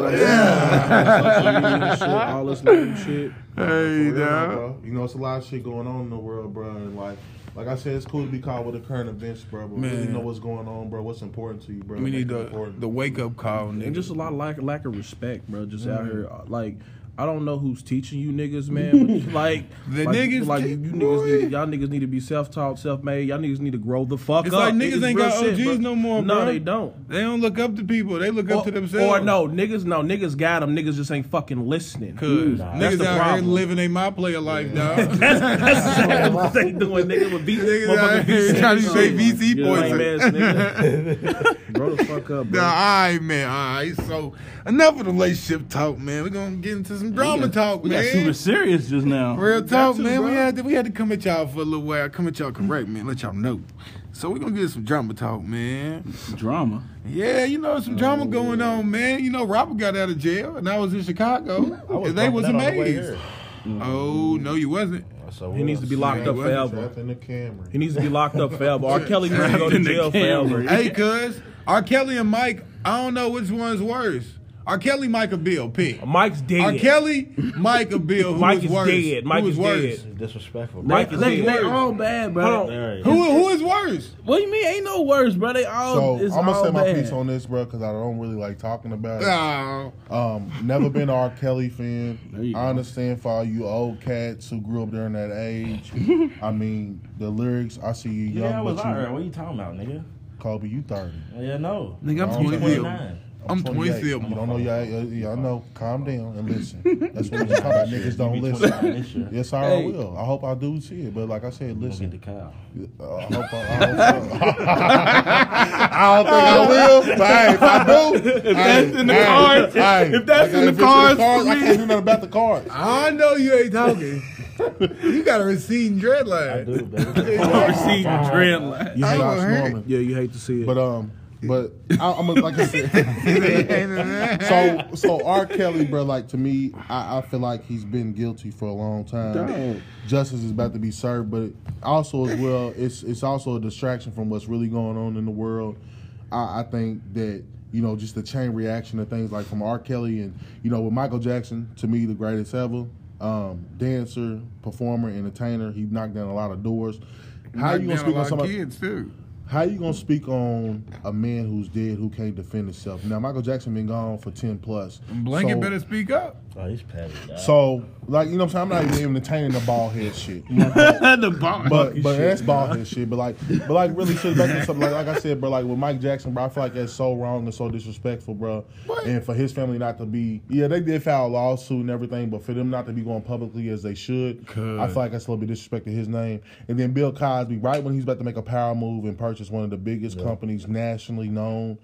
All this lame shit. Hey, For real, bro. You know, it's a lot of shit going on in the world, bro. And like, like I said, it's cool to be caught with the current events, bro. But really know what's going on, bro. What's important to you, bro. We need the important. the wake up call, nigga. And just a lot of lack lack of respect, bro. Just out here, uh, like I don't know who's teaching you niggas, man. Like The like, niggas like you niggas need, y'all niggas need to be self taught, self made. Y'all niggas need to grow the fuck It's up. like niggas ain't got OGs no more, No, bro. they don't. They don't look up to people. They look up to themselves. or no, niggas, no, niggas got them. Niggas just ain't fucking listening. Cause Nah, niggas out problem. here living a my player life, dog. That's that's what they doing, nigga. With beat, Niggas out here trying to say. VC Yeah. poison. Lame ass nigga. Grow the fuck up, bro. Nah, all right, man. All right. So enough of the relationship talk, man. We're gonna get into some drama got- talk, We man. got super serious just now. Real talk, to, man. We had to we had to come at y'all for a little while. Come at y'all correct, man. Let y'all know. So we're gonna get some drama talk, man. Drama. Yeah, you know, some drama oh. going on, man. You know, Robert got out of jail and I was in Chicago. Was and they was bumping that on the amazed. Oh, no, you wasn't. So He needs to be locked up Yeah, forever. In the Camry. He needs to be locked up forever. R. Kelly needs to go to in the jail forever. hey, cuz, R. Kelly and Mike, I don't know which one's worse. R. Kelly, Mike, or Bill? Pick. Mike's dead. R. Kelly, Mike, or Bill? Who Mike was is worse? dead. Mike who was is worse? dead. disrespectful. Mike is they, dead. they all bad, bro. Hold Who, who is worse? What do you mean? Ain't no worse, bro. They all. So it's I'm gonna all say my bad. piece on this, bro, because I don't really like talking about it. Oh, Um, never been a R. Kelly fan. There you I go. understand for all you old cats who grew up during that age. I mean, the lyrics. I see you young, Yeah, I was but you, What you talking about, nigga? Kobe, you thirty. Yeah, no. nigga, I'm I'm 27. 29. I'm 28. 27. You don't know, y'all, yeah, I know. Calm down and listen. That's what I'm talking about. Niggas don't You be listen. 29 this year. Yes, I Hey. will. I hope I do see it, but like I said, You gonna get the listen. cow. Uh, I hope I, I, hope I, I don't think I will, but hey, if I do, if that's in the cards- if that's in the cards for I me. can't do nothing about the cards. I know you ain't talking. you got a receding dread I line. do, baby. Receive dread line. You I hate, gonna Josh hurt. Norman. yeah, you hate to see it. But um, but I, I'm gonna- like I said. so so R. Kelly, bro, like to me, I, I feel like he's been guilty for a long time. Justice is about to be served, but also as well, it's it's also a distraction from what's really going on in the world. I, I think that you know just the chain reaction of things like from R. Kelly and you know with Michael Jackson, to me the greatest ever. Um, dancer, performer, entertainer. He knocked down a lot of doors. How are you gonna speak on somebody? kids too. How you gonna speak on a man who's dead who can't defend himself? Now Michael Jackson been gone for ten plus. Blanket so, better speak up. Oh, he's petty. So like you know what I'm saying? I'm not even entertaining the bald head shit. the bar. But but that's bald head shit. But like but like really shit back to something like like I said, bro. Like with Mike Jackson, bro, I feel like that's so wrong and so disrespectful, bro. What? And for his family not to be, yeah, they did file a lawsuit and everything, but for them not to be going publicly as they should, Good. I feel like that's a little bit disrespect to his name. And then Bill Cosby, right when he's about to make a power move and purchase one of the biggest companies nationally known,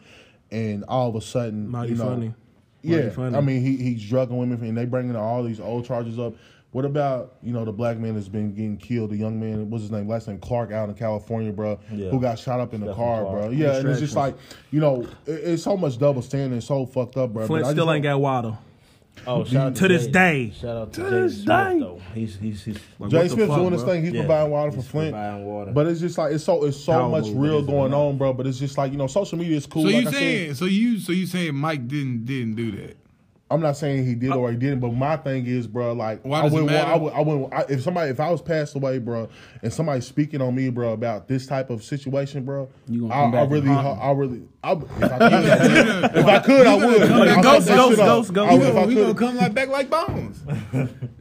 and all of a sudden, Mighty you know, funny. yeah, funny. I mean, he he's drugging women, and they bringing all these old charges up. What about you know the black man that's been getting killed? The young man, what's his name? Last name Clark out in California, bro, Yeah. who got shot up in the Stephon car, Clark. bro. Yeah, and it's just like you know, it, it's so much double standard, so fucked up, bro. Flint But I still ain't got water. Oh, shout out to this day. Shout out to, To Jay this Smith, day. though. He's he's he's Like, Jay Smith's fuck, doing his bro? thing. He's Yeah, providing water he's for Flint. providing water. But it's just like it's so it's so Power much real going on, bro. But it's just like you know, social media is cool. So like you I said. saying? So you? So you saying Mike didn't didn't do that? I'm not saying he did or he didn't, but my thing is, bro, like Why I does it wouldn't, want- matter? I would, I wouldn't, I, if somebody, if I was passed away, bro, and somebody speaking on me, bro, about this type of situation, bro, You gonna I, come back I and really, haunt I, really, I, if I could, if I could, I would. come back. I'll Ghost, ghost, ghost, ghost. I We would- if I gonna, gonna come like back like bones.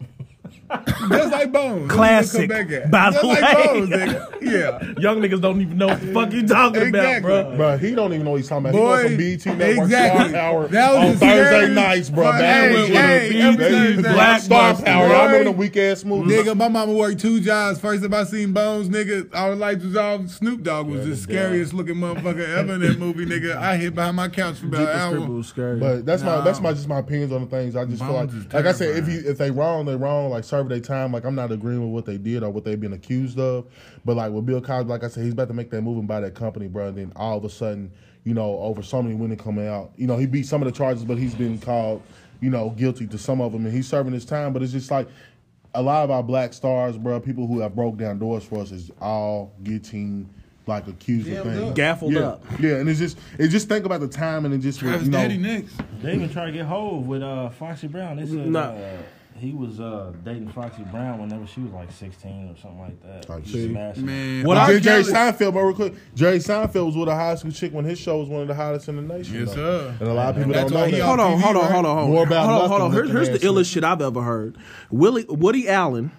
Just like bones. Classic, That's what we gonna come by back the Just way. like bones, nigga. Yeah. Young niggas don't even know what the fuck you talking Exactly. about, bro. Bro, he don't even know what he's talking about. Boy, he goes from BET Network exactly. Star Power That was on the Thursday nights, bro. But Back hey, when hey, they every used Thursday. Black Star Power. boy. Y'all remember the weak ass movie? Nigga, my mama worked two jobs. First time I seen Bones, nigga, all the lights was off. Snoop Dogg was the scariest looking motherfucker ever in that movie, nigga. I hit behind my couch for about an hour. Scary. But that's my No. that's my just my opinions on the things. I just feel like, like I said, if you if they wrong, they wrong. Like serve their time. Like I'm not agreeing with what they did or what they've been accused of. But like with Bill Cosby, like I said, he's about to make that move and buy that company, bro. And then all of a sudden, you know, over so many women coming out, you know, he beat some of the charges, but he's been called, you know, guilty to some of them, and he's serving his time. But it's just like. A lot of our black stars, bro, people who have broke down doors for us, is all getting like accused of things. Gaffled yeah. up. Yeah, and it's just, it's just think about the time and it just, Travis you know, Daddy next. They even try to get hold with uh, Foxy Brown. They said Nah. uh, he was uh, dating Foxy Brown whenever she was like 16 or something like that. Like, see? Man, What R. I Jerry Seinfeld, but real quick, Jerry Seinfeld was with a high school chick when his show was one of the hottest in the nation. Yes, though. sir. And a lot of people don't know he that. Hold on, TV, hold on, hold on, hold on. More about hold on, hold on. Here's, here's the the illest shit I've ever heard. Willie, Woody Allen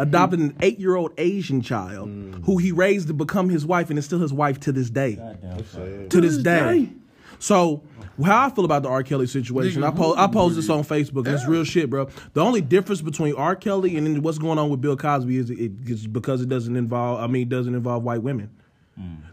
adopted an eight-year-old Asian child who he raised to become his wife, and is still his wife to this day. Goddamn. To this day. So. How I feel about the R. Kelly situation, Nigga, I po- I posed this on Facebook, and it's real shit, bro. The only difference between R. Kelly and what's going on with Bill Cosby is it, it's because it doesn't involve. I mean, it doesn't involve white women.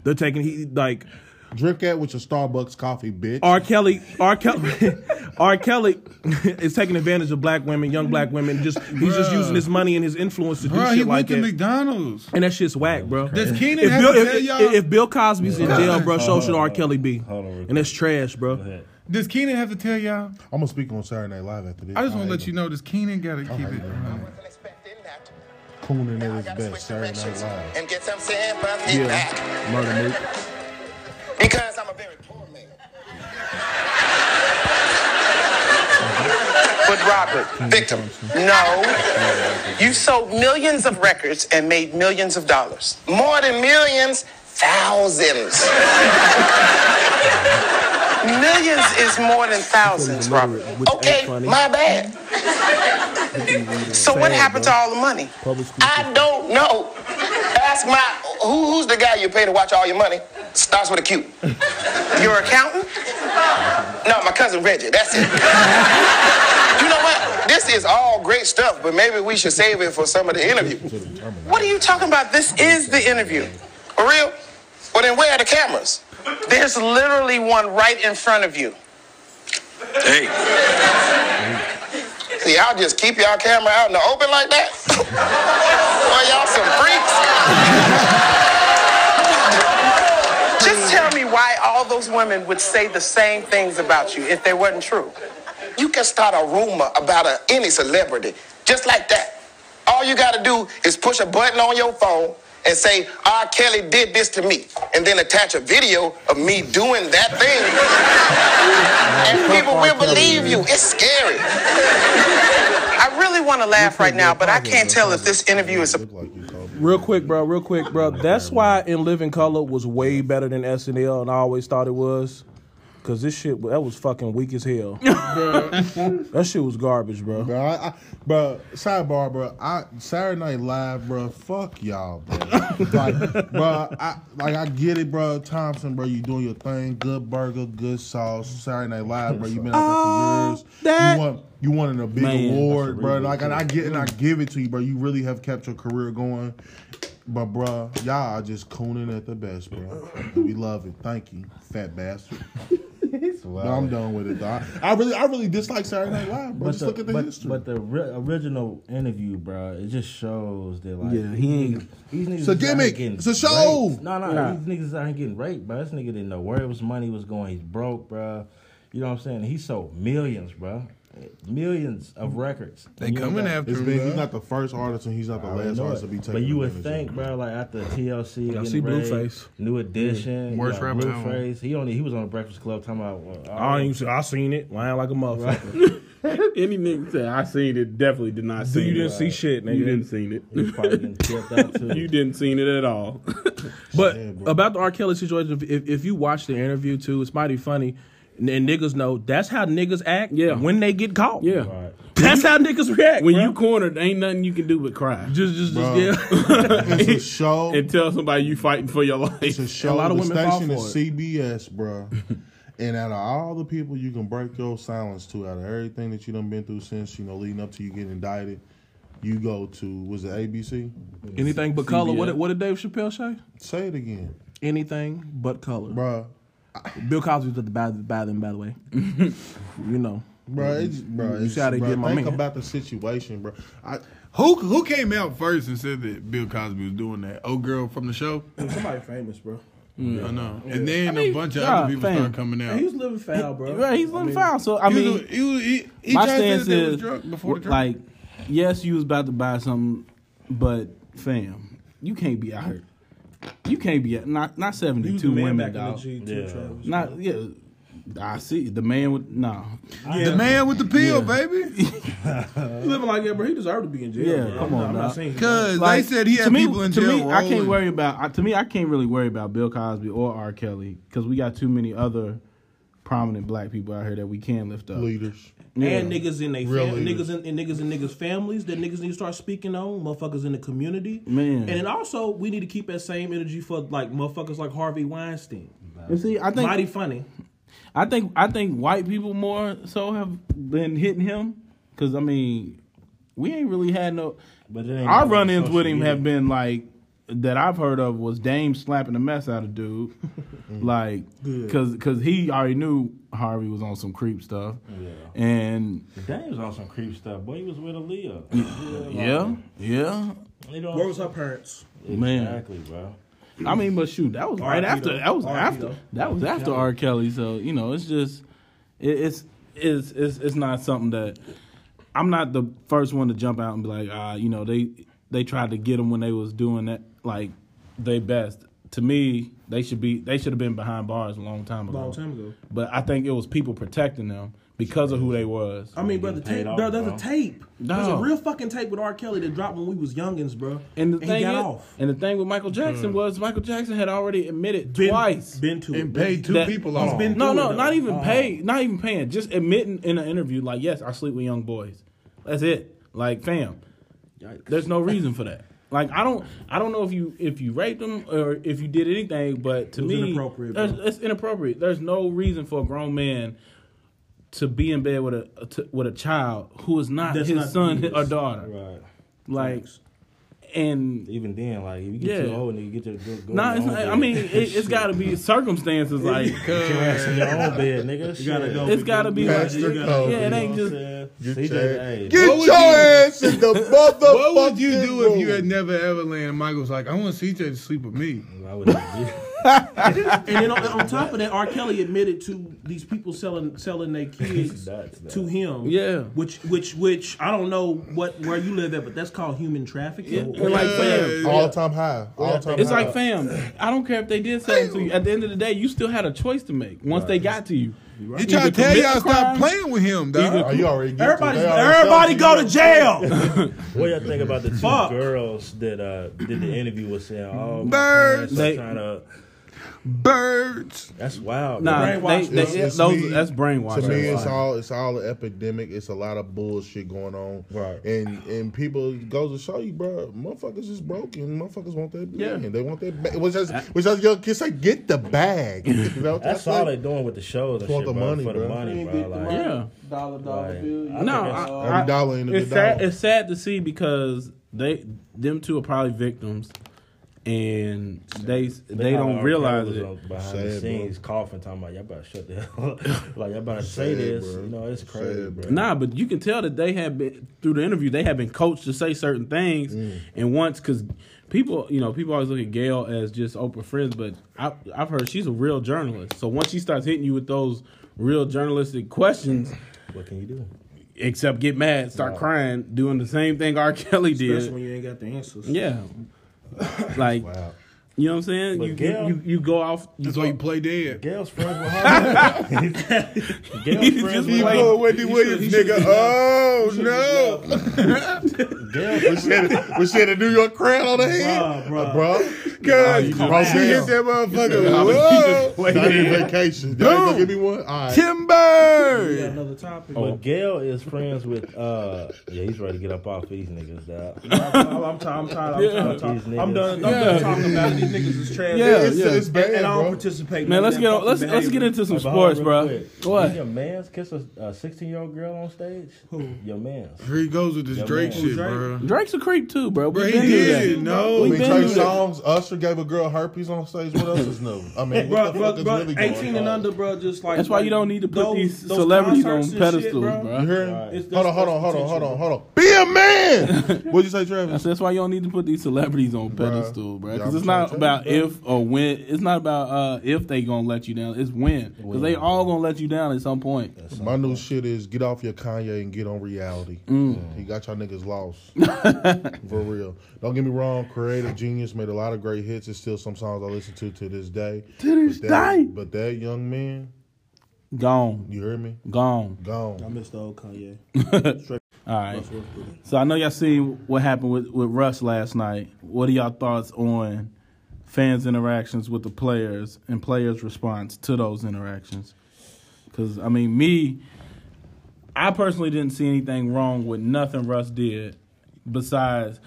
They're taking he like Drink that with your Starbucks coffee, bitch. R. Kelly, R. Kelly, R. Kelly is taking advantage of black women, young black women. Just he's just Bruh. using his money and his influence to do Bro, shit he like went to that. McDonald's. and that shit's whack, bro. Does Kenan If have Bill, to if, tell y'all? if, if Bill Cosby's in jail, bro, so should R. Kelly be. Hold on real And that's trash, bro. Does Kenan have to tell y'all? I'm gonna speak on Saturday Night Live after this. I just want to let you know, does Kenan got to keep it? wasn't expecting that. Cooning Now I at gotta his best. switch Saturday Night directions Live. and get some sympathy Yeah, back murder moot. Because I'm a very poor man. But Robert, victim, no. You sold millions of records and made millions of dollars. More than millions, thousands. Millions is more than thousands, Robert. Okay, my bad. So what happened to all the money? I don't know. Ask my who, who's the guy you pay to watch all your money? Starts with a Q. Your accountant? No, my cousin Reggie. That's it. you know what? This is all great stuff, but maybe we should save it for some of the interview. What are you talking about? This is the interview. For real? Well, then where are the cameras? There's literally one right in front of you. Hey, See, I'll just keep y'all camera out in the open like that. Boy, y'all some freaks. Just tell me why all those women would say the same things about you if they wasn't true. You can start a rumor about a, any celebrity just like that. All you got to do is push a button on your phone and say, R. Kelly did this to me, and then attach a video of me doing that thing. and people will believe you. It's scary. I really want to laugh right now, but I can't tell if this interview is a Look like you, Kobe. Real quick, bro. Real quick, bro. That's why In Living Color was way better than SNL, and I always thought it was. Cause this shit, that was fucking weak as hell. that shit was garbage, bro. Bro, I, I, bro, sidebar, bro. I Saturday Night Live, bro. Fuck y'all, bro. like, bro, I like I get it, bro. Thompson, bro. You doing your thing. Good burger, good sauce. Saturday Night Live, bro. You been out there for years. that- you want you wanted a big Man, award, bro. Like, and I get and I give it to you, bro. You really have kept your career going. But, bro, y'all are just cooning at the best, bro. And we love it. Thank you, fat bastard. No, I'm done with it. Though. I, I really, I really dislike Saturday Night Live, bro. But Just the, look at the but, history. but the ri- original interview, bro, it just shows that like Yeah, he ain't- these niggas It's a is out here gimmick. getting It's a show. raped. No, no, Nah. these niggas out here getting raped, bro. This nigga didn't know where his money was going. He's broke, bro. You know what I'm saying? He sold millions, bro. Millions of records. They And you coming got- after It's him. been, he's not the first artist and he's not the I last artist it. to be taken. But you would advantage of. think, bro, like after TLC, Y'all see Blueface. New Edition, Worst rapper. Blueface. He only he was on the Breakfast Club talking about. Well, I ain't even see, I seen it, lying like a motherfucker. Any nigga say I seen it, definitely did not see you didn't see shit, nigga. You didn't seen it. He was probably getting killed out. You didn't seen it at all. But Yeah, about the R. Kelly situation, if, if, if you watch the interview too, it's mighty funny. And, and niggas know that's how niggas act Yeah. when they get caught. Yeah. Right. That's how niggas react. When bro. you cornered, ain't nothing you can do but cry. just just, just yeah. It's a show. and tell somebody you fighting for your life. It's a life. show. A lot of the women fall station for is CBS, bro. and out of all the people you can break your silence to, out of everything that you done been through since you know leading up to you getting indicted, you go to was it ABC? Anything but color. What did, what did Dave Chappelle say? Say it again, Anything but color. bro. Bill Cosby was at the bad, bad by the way. you know. Bro, it's, bro, You it's, see how they bro, did my think man. about the situation, bro. I, Who who came out first and said that Bill Cosby was doing that? Old girl from the show. Somebody famous, bro. Mm. I know. And then a bunch of yeah, other people fam. started coming out. He was living foul, bro. Right, he's living foul. So I mean, he was, he, he my tried to say stance that was is drunk before the like, yes, you was about to buy something, but fam, you can't be out here. You can't be out, not not seventy He was two the man women, back in dog. the G too, Yeah. Travis. Not yeah, I see the man with no. The man with the pill, baby. He living like that, bro. He deserved to be in jail. Yeah, bro. come on, I'm not saying Cause Like, they said he to had me, people in to jail. me, I can't worry about. I- To me, I can't really worry about Bill Cosby or R. Kelly because we got too many other prominent black people out here that we can lift up. Leaders. Yeah. And niggas in they Real fam- leaders. niggas in and niggas in niggas families that niggas need to start speaking on, motherfuckers in the community. Man. And then also we need to keep that same energy for like motherfuckers like Harvey Weinstein. And see, I think Mighty funny. I think I think white people more so have been hitting him because I mean we ain't really had no. But it ain't Our run-ins with him media. have been like that I've heard of was Dame slapping the mess out of dude, like because because he already knew Harvey was on some creep stuff, Yeah. and Dame was on some creep stuff. Boy, he was with Aaliyah. yeah, yeah, You know, Where was her parents? man. Exactly, bro. I mean, but shoot, that was right R.I.P. after. That was R.I.P. after. though. That was after R. Kelly. So you know, it's just, it, it's, it's, it's, it's not something that I'm not the first one to jump out and be like, ah, you know, they, they tried to get him when they was doing that, like, they best. To me, they should be, they should have been behind bars a long time ago. Long time ago. But I think it was people protecting them because of who they was. I mean, brother, tape, off, bro, there's bro. a tape. There's a real fucking tape with R. Kelly that dropped when we was youngins, bro. And the he thing got is, off. and the thing with Michael Jackson mm. was Michael Jackson had already admitted Been, twice. Been to And it. paid two That- people off. been No, no, it, not though. even uh-huh. pay, not even paying. Just admitting in an interview, like, yes, I sleep with young boys. That's it. Like, fam, there's no reason for that. Like, I don't, I don't know if you if you raped them or if you did anything, but to It was me, inappropriate, it's inappropriate. There's no reason for a grown man to be in bed with a to, with a child who is not That's his not son his. or daughter. Right. Like, and Even then, like, if you get too Yeah. old and you get your go, go nah, in it's your not, own I mean, it, it's got to be circumstances. Like, Get your ass in your own bed, nigga. You gotta go. It's gotta be like- Pastor You gotta- Kobe. yeah, it ain't just. what Get CJ, hey, Get What would your you- ass in the motherfucking What would you do if you had never ever landed? Michael's like, I want CJ to sleep with me. I would have And then on, on top of that, R. Kelly admitted to these people selling selling their kids That's that. to him. Yeah. Which which which I don't know what where you live at, but that's called human trafficking. And like, fam, All time high. All time It's high. like, fam, I don't care if they did something to you. At the end of the day, you still had a choice to make once they got to you. He tried to tell y'all stop playing with him, dog. Oh, you already get Everybody, to already everybody go to jail. What y'all think about the two Fuck. girls that uh, did the interview was saying, "Oh, my Birds. parents They- are trying to." Birds. That's wild. Nah, bro. they, brainwashed. they, It's- it's those, me- that's To brainwashing. me, it's all it's all an epidemic. It's a lot of bullshit going on. Right. And and people it goes to show you, bro. Motherfuckers is broken. Motherfuckers want that. Yeah. Yeah. They want that. Bag. Which is which is young kids say, get the bag. You know what That's all saying? they doing with the shows For shit, the bro. money, for the bro. money, bro. Like, yeah. Dollar dollar Like, bill. I No, think I, Every dollar ain't a it's good sad. dollar. It's sad to see because they, them two are probably victims, and they they how don't realize Kelly it. was on- behind the Sad, scenes, coughing, talking about y'all better shut the hell up. like y'all better say Sad, this. bro. You know, it's crazy, Sad, bro. Nah, but you can tell that they have been through the interview. They have been coached to say certain things, Mm. and once because people, you know, people always look at Gayle as just Oprah friends, but I, I've heard she's a real journalist. So once she starts hitting you with those real journalistic questions, What can you do? except get mad, start crying, doing the same thing R. Kelly did. Especially did. when you ain't got the answers. Yeah, like Wow. You know what I'm saying. But You, Gayle- you, you you go off. You That's go, why you play dead. Gayle's friends with Harvey. Gayle's friends Just with like- Oh, Wendy Williams, nigga. Oh, no. Gayle's We said we said a New York crown on the head, Bruh, bruh. bro. God, you she just- hit that motherfucker. Whoa. Not in vacation. Y'all ain't gonna give me one. All right. We got Timber. another topic. But Gayle is friends with uh yeah, he's ready to get up off these niggas, dog. I'm, I'm, tired. I'm tired. I'm tired. These I'm, niggas. I'm done. I'm done talking about it. These niggas is trash. Yeah, It's, yeah. it's bad, and I don't bro. participate. Man, let's get on, let's let's get into some sports, hold bro. on quick. What? Did your man's kiss a 16 year old girl on stage? Who? Your man's. Here he goes with this Yo, Drake man. shit, Drake? bro. Drake's a creep too, bro. Bro, We he been through did. that. No. I We mean, been Trey through that. Songz, Usher gave a girl herpes on stage. What else is new? I mean, Bro, bro, bro, 18 and under, bro, just like That's why you don't need to put these celebrities on concerts and shit, pedestals, bro. bro. You hear? him? Right. It's- Hold on, hold on, hold on, hold on, hold on. Be a man. What'd you say, Travis? that's why you don't need to put these celebrities on pedestal, bro. Because it's trying not about tell if or when. It's not about uh, if they gonna let you down. It's when. Because they all gonna let you down at some point. My new shit is get off your Kanye and get on reality. Mm. He got y'all niggas lost. For real. Don't get me wrong, creative genius made a lot of great hits. It's still some songs I listen to to this day. To this but that, day. But that young man, Gone, You heard me? gone. Gone. I Gone. missed the old Kanye. All right. So I know y'all seen what happened with, with Russ last night. What are y'all thoughts on fans' interactions with the players and players' response to those interactions? Because I mean, me, I personally didn't see anything wrong with nothing Russ did. Besides,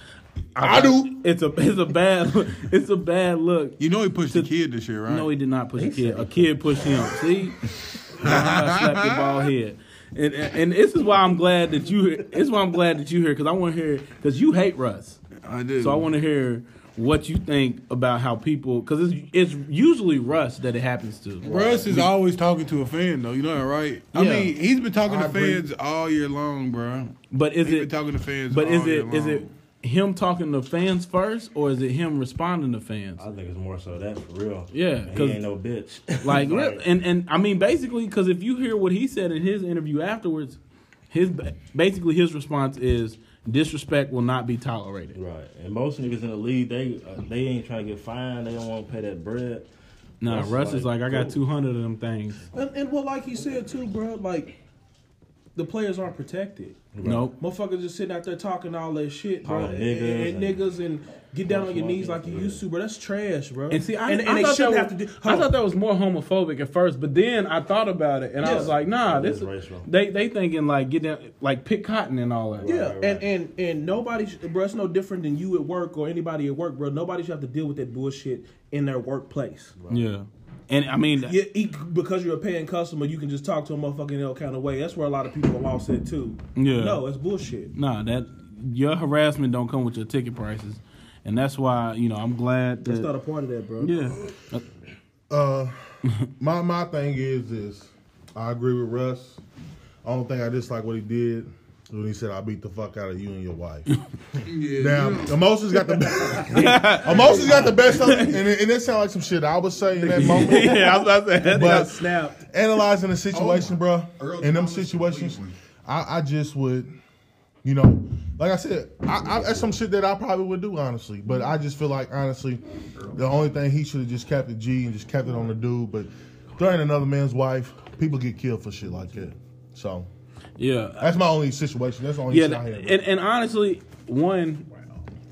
I do. It's a it's a bad it's a bad look. You know he pushed the kid this year, right? No, he did not push a kid. A kid pushed him. See, I slapped your ball head. And, and and this is why I'm glad that you. This is why I'm glad that you here because I want to hear because you hate Russ. I did. So I want to hear what you think about how people because it's it's usually Russ that it happens to. Russ is always talking to a fan, though. You know that, right? I Yeah. mean, he's been talking I to agree. fans all year long, bro. But is He's it been talking to fans. But all is year it is long. it him talking to fans first or is it him responding to fans? I think it's more so that for real. Yeah, he 'cause- ain't no bitch. Like, real- and and I mean, basically, because if you hear what he said in his interview afterwards, his basically his response is disrespect will not be tolerated. right. And most niggas in the league, they uh, they ain't trying to get fined. They don't want to pay that bread. Nah, Russ Russ is is like, like, I got two hundred of them things. And, and well, like he said too, bro, like the players aren't protected. Nope. Motherfuckers just sitting out there talking all that shit, bro. Calling And, niggas and, and- niggas and get down on your knees like you Yeah. used to, bro. That's trash, bro. And see, I, and, I and they thought shouldn't that have to was, do. I thought that was more homophobic at first, but then I thought about it and I was like, nah, It this is racial. they they thinking like get down like pick cotton and all that. Yeah, Right, right. and and and nobody, sh- bro. It's no different than you at work or anybody at work, bro. Nobody should have to deal with that bullshit in their workplace. yeah. And I mean, Yeah, e- because you're a paying customer, you can just talk to a motherfucking in all kind of way. That's where a lot of people are lost at too. Yeah. no, it's bullshit. nah, that your harassment don't come with your ticket prices, and that's why you know I'm glad That's not a part of that, bro. yeah. Uh, my my thing is this. I agree with Russ. Only thing I dislike what he did when he said, "I beat the fuck out of you and your wife." Yeah, Now, emotions got the best. emotions got the best of and it, and it sound like some shit I would say in that moment. yeah, I was about to say. But snapped. analyzing the situation, oh, bro, Earl in them situations. I, I just would, you know, like I said, I, I, that's some shit that I probably would do, honestly. But I just feel like, honestly, the only thing he should have just kept it G and just kept it on the dude. But threatening another man's wife, people get killed for shit like that. So yeah, that's my only situation. That's the only yeah, shit I had. and, and honestly, one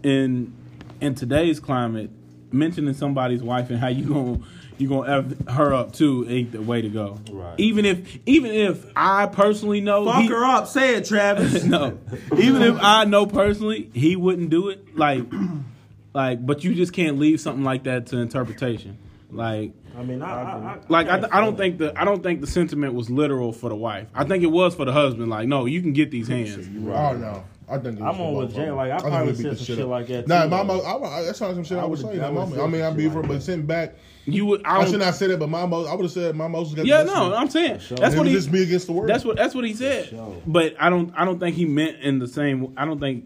in in today's climate, mentioning somebody's wife and how you gonna you gonna F her up too ain't the way to go. Right. Even if even if I personally know Fuck he- her up. Say it, Travis. no, even if I know personally he wouldn't do it. Like, like, but you just can't leave something like that to interpretation. Like, I mean, I, I, I like I, I don't think the I don't think the sentiment was literal for the wife. I think it was for the husband. Like, no, you can get these hands. Oh no, I think it was I'm on with Jay. Like, I think probably we beat said some shit shit like that, Nah, too, my though. I, I, that's not some shit I, I would say in I that would've moment. said I mean, I'm be being like for, but that. sitting back, You would. I, I should not say that, but my mo- I would have said my emotions got Yeah, the best no, me. I'm saying sure. that's what he. just me against the world. That's what that's what he said. sure. But I don't I don't think he meant in the same. I don't think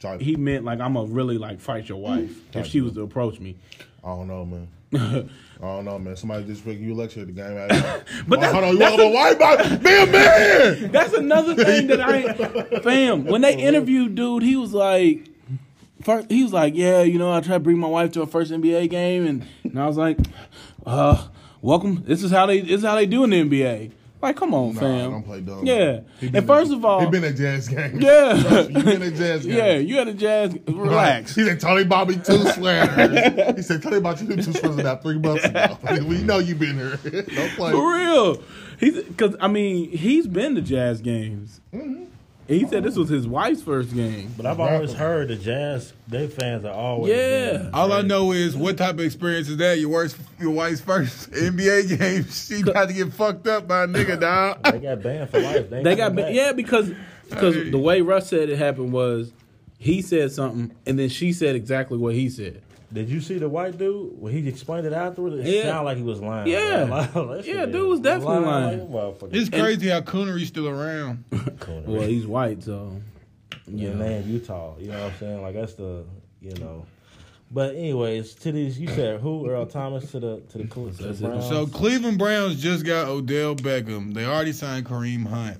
Type. he meant like I'm gonna really like fight your wife if she was to approach me. I don't know, man. I don't know, man. Somebody just pick you lecture at the game. But But that's- hold on, you that's want a white boy? Be a man. That's another thing that I fam. When they interviewed dude, he was like first he was like, Yeah, you know, I tried to bring my wife to a first NBA game and, and I was like, uh, welcome. This is how they this is how they do in the NBA. Like, come on, Nah, fam. don't play dumb. Yeah. And first of all he been at jazz game. Yeah. you been at jazz game. Yeah, you had a jazz relax. He said, Tony me two sweaters. he said, Tony you two sweaters about three months ago. we know you been here. Don't play. For real. He's because I mean, he's been to jazz games. Mm-hmm. He said this was his wife's first game. But I've always heard the Jazz, their fans are always. Yeah. All I know is what type of experience is that? Your worst, your wife's first NBA game. She about to get fucked up by a nigga, dog. They got banned for life. They, They got coming ba- yeah because because the way Russ said it happened was he said something and then she said exactly what he said. Did you see the white dude when he explained it afterwards? It Yeah. sounded like he was lying. Yeah. Like, oh, that Yeah, dude was definitely lying. like. It's crazy how Coonery's still around. Cool. Well, he's white, so yeah, man, Utah. You know what I'm saying? Like that's the you know. But anyways, to these you said who Earl Thomas to the to the, Cle- to the Browns. So Cleveland Browns just got Odell Beckham. They already signed Kareem Hunt.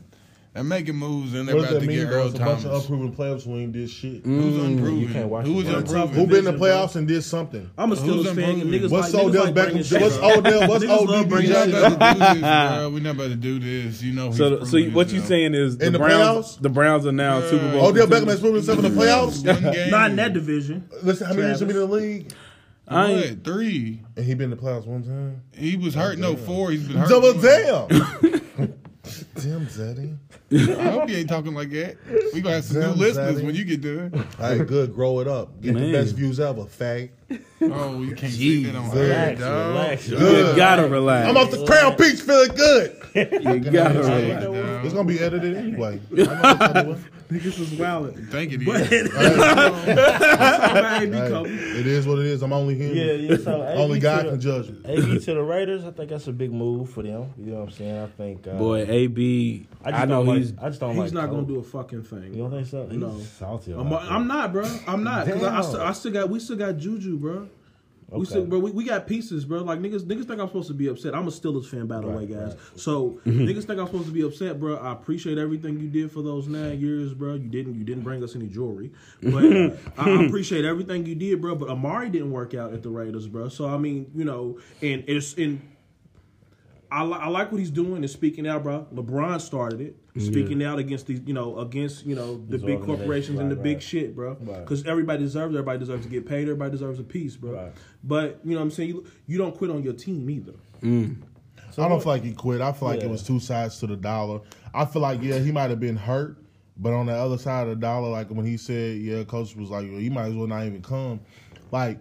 They're making moves and they're What about to mean, get bro? Earl It's a bunch of unproven players who ain't did shit. Mm, Who's unproven? you can't watch Who was the World unproven? Who been in the Division, bro. playoffs and did something? I'm a Who's Steelers fan. Niggas What's like, Odell like Beckham? What's. Odell? What's Niggas love ODB? bringing We're not shit about to do this, bro. We're not about to do this. You know. So, so what you saying is the In the Browns? The Browns are now Super Bowl. Odell Beckham has proven himself in the playoffs. Not in that division. Listen, how many years he been in the league? I ain't- What? Three. And he been in the playoffs one time. He was hurt. No, oh, oh four. He's been hurt. Double oh more. damn. Damn, Zeddy. I hope you ain't talking like that. We gonna have some new Damn, listeners Zaddy. when you get done. All right, good. Grow it up. Get Man. the best views ever, fag. Oh, you can't say that on air, Relax, dog. relax. You Good. gotta relax. I'm off the Crown Peach feeling good. you gotta relax. that, dog. It's gonna be edited anyway. I'm not gonna tell you Niggas was wildin'. Thank you. But dude. I ain't be what. It is what it is. I'm only human. Yeah, yeah. So Only AB God to the- can judge me. AB to the Raiders, I think that's a big move for them. You know what I'm saying? I think. Uh, Boy, AB. I, I, just know don't he's. Like, I just don't He's like. not gonna Kobe. do a fucking thing. You don't think so? He's No. salty. I'm, about I'm not, bro. I'm not. Cause I, I, still, I still got, we still got Juju, bro. We Okay. still, bro, we, we got pieces, bro. Like niggas, niggas think I'm supposed to be upset. I'm a Steelers fan, by the way, guys. So niggas think I'm supposed to be upset, bro. I appreciate everything you did for those nine years, bro. You didn't, you didn't bring us any jewelry, but uh, I, I appreciate everything you did, bro. But Amari didn't work out at the Raiders, bro. So I mean, you know, and it's in. I, li- I like what he's doing and speaking out, bro. LeBron started it, speaking out against these, you know, against you know the These big organizations, corporations and the right, big shit, bro. Right. Because everybody deserves, everybody deserves to get paid, everybody deserves a piece, bro. Right. But you know what I'm saying, you, you don't quit on your team either. Mm. so I don't feel like he quit. I feel like Yeah. it was two sides to the dollar. I feel like yeah, he might have been hurt, but on the other side of the dollar, like when he said, yeah, coach was like, well, you might as well not even come. Like,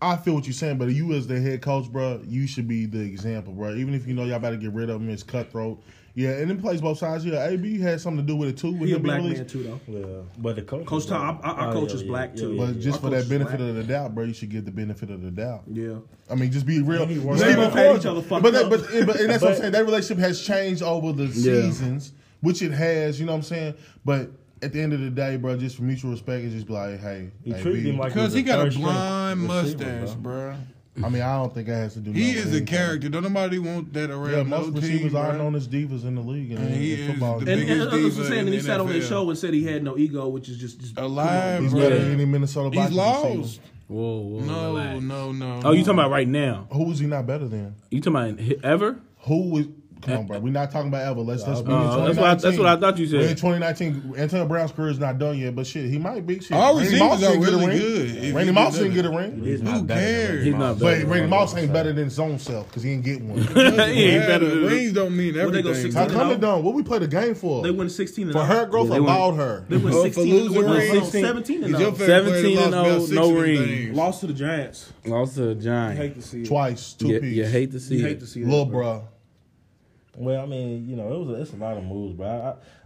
I feel what you're saying, but you as the head coach, bro, you should be the example, bro. Even if you know y'all better get rid of him, it's cutthroat. Yeah, and it plays both sides. Yeah, AB had something to do with it too. With He a black released. man too, though. Yeah, but the coach. Coach Tom, black. our- our Oh, coach yeah, is yeah, black, yeah, too. yeah, But yeah. just Our for coach that is benefit of the doubt, bro, you should get the benefit of the doubt. Yeah. I mean, just be real. he Just worked be out. real They cordial. each other fucked But, that, up. but, but and that's what I'm saying. That relationship has changed over the Yeah. seasons, which it has. You know what I'm saying? But at the end of the day, bro, just for mutual respect, it's just be like, hey, He hey, treated B. him like Because he was got a third string blind mustache, bro. bro. I mean, I don't think that has to do. He is with a anything. character. Don't nobody want that around Yeah, no most receivers team, are known as divas in the league and, And he in is football. the And, and, and diva I'm saying. And he the sat on his show and said he had no ego, which is just, just Alive, He's bro. better than any Minnesota He's Vikings receiver. lost. Whoa, whoa, No, relax. no, no. Oh, you talking about right now? Who is he not better than? You talking about hi- ever? Who is? Come on, bro. We're not talking about ever. Let's let's be in Uh, that's what I, that's what I thought you We're in 2019. Antonio Brown's career is not done yet, but shit, he might be. Shit. All Randy receivers Moss are didn't get a really ring. good. Randy Moss do didn't get a ring. Who not better than cares? He's not better. But Randy Moss ain't better than his own self because he ain't get one. he ain't better than Rings don't mean When they go everything. How come it done? What we play the game for? They win 16 for her growth Yeah, they or about her? They win for 16 losing and, rings? 16, 17 and He's your oh. favorite player 17 that and lost about oh, six no of them rings. Lost to the Giants. Lost to a You giant. hate to see it. Twice, two You, piece. you hate to see You hate it. to see that. Lil bro. Bruh. Well, I mean, you know, it was a, it's a lot of moves, bro.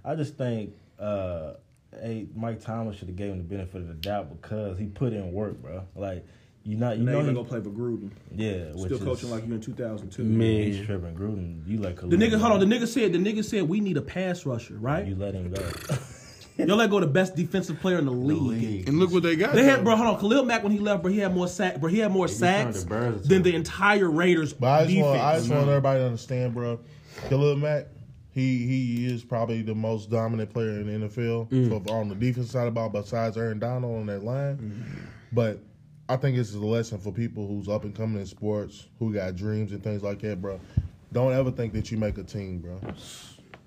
I I, I just think uh, hey, Mike Tomlin should have gave him the benefit of the doubt because he put in work, bro. Like you not you Now know you're he, gonna play for Gruden. yeah, which Still is, coaching like you in 2002. Man. he's tripping Gruden. You like The nigga, hold on. The nigga said the nigga said we need a pass rusher, right? you let him go. Y'all let go the best defensive player in the league. And look what they got. They had though. bro, hold on. Khalil Mack when he left, bro, he had more sack, bro. He had more turned sacks the than the entire Raiders But I just, defense. want, I just want everybody to understand, bro. Khalil Mack, he he is probably the most dominant player in the NFL Mm. so on the defense side of the ball, besides Aaron Donald on that line. Mm-hmm. But I think this is a lesson for people who's up and coming in sports, who got dreams and things like that, bro. Don't ever think that you make a team, bro.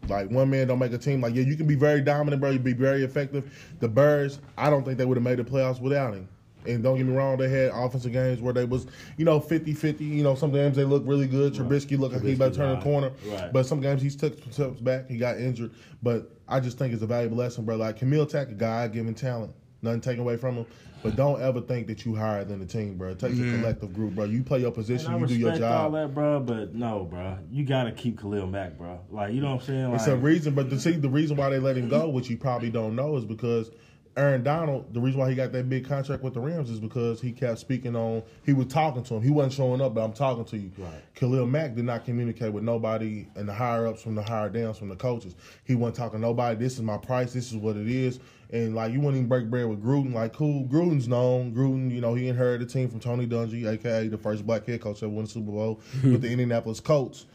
Like one man don't make a team. Like yeah, you can be very dominant, bro. You be very effective. The Birds, I don't think they would have made the playoffs without him. And don't get me wrong, they had offensive games where they was, you know, 50-50. You know, some games they look really good. Trubisky looked like he about to turn the corner. Right. But some games he took some steps back. He got injured. But I just think it's a valuable lesson, bro. Like Khalil Mack, a guy given talent. Nothing taken away from him. But don't ever think that you higher than the team, bro. Take the mm-hmm. collective group, bro. You play your position, you do your respect all job. that, bro. But no, bro, you gotta keep Khalil Mack, bro. Like you know what I'm saying? Like, It's a reason, but to see the reason why they let him go, which you probably don't know, is because Aaron Donald. The reason why he got that big contract with the Rams is because he kept speaking on. He was talking to him. He wasn't showing up, but I'm talking to you. Right. Khalil Mack did not communicate with nobody and the higher ups from the higher downs from the coaches. He wasn't talking to nobody. This is my price. This is what it is. And like you wouldn't even break bread with Gruden. Like cool, Gruden's known. Gruden, you know, he inherited the team from Tony Dungy, aka the first black head coach that won the Super Bowl with the Indianapolis Colts.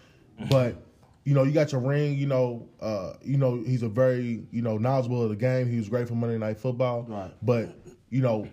But you know, you got your ring. You know, uh, you know, he's a very you know knowledgeable of the game. He was great for Monday Night Football. Right. But you know,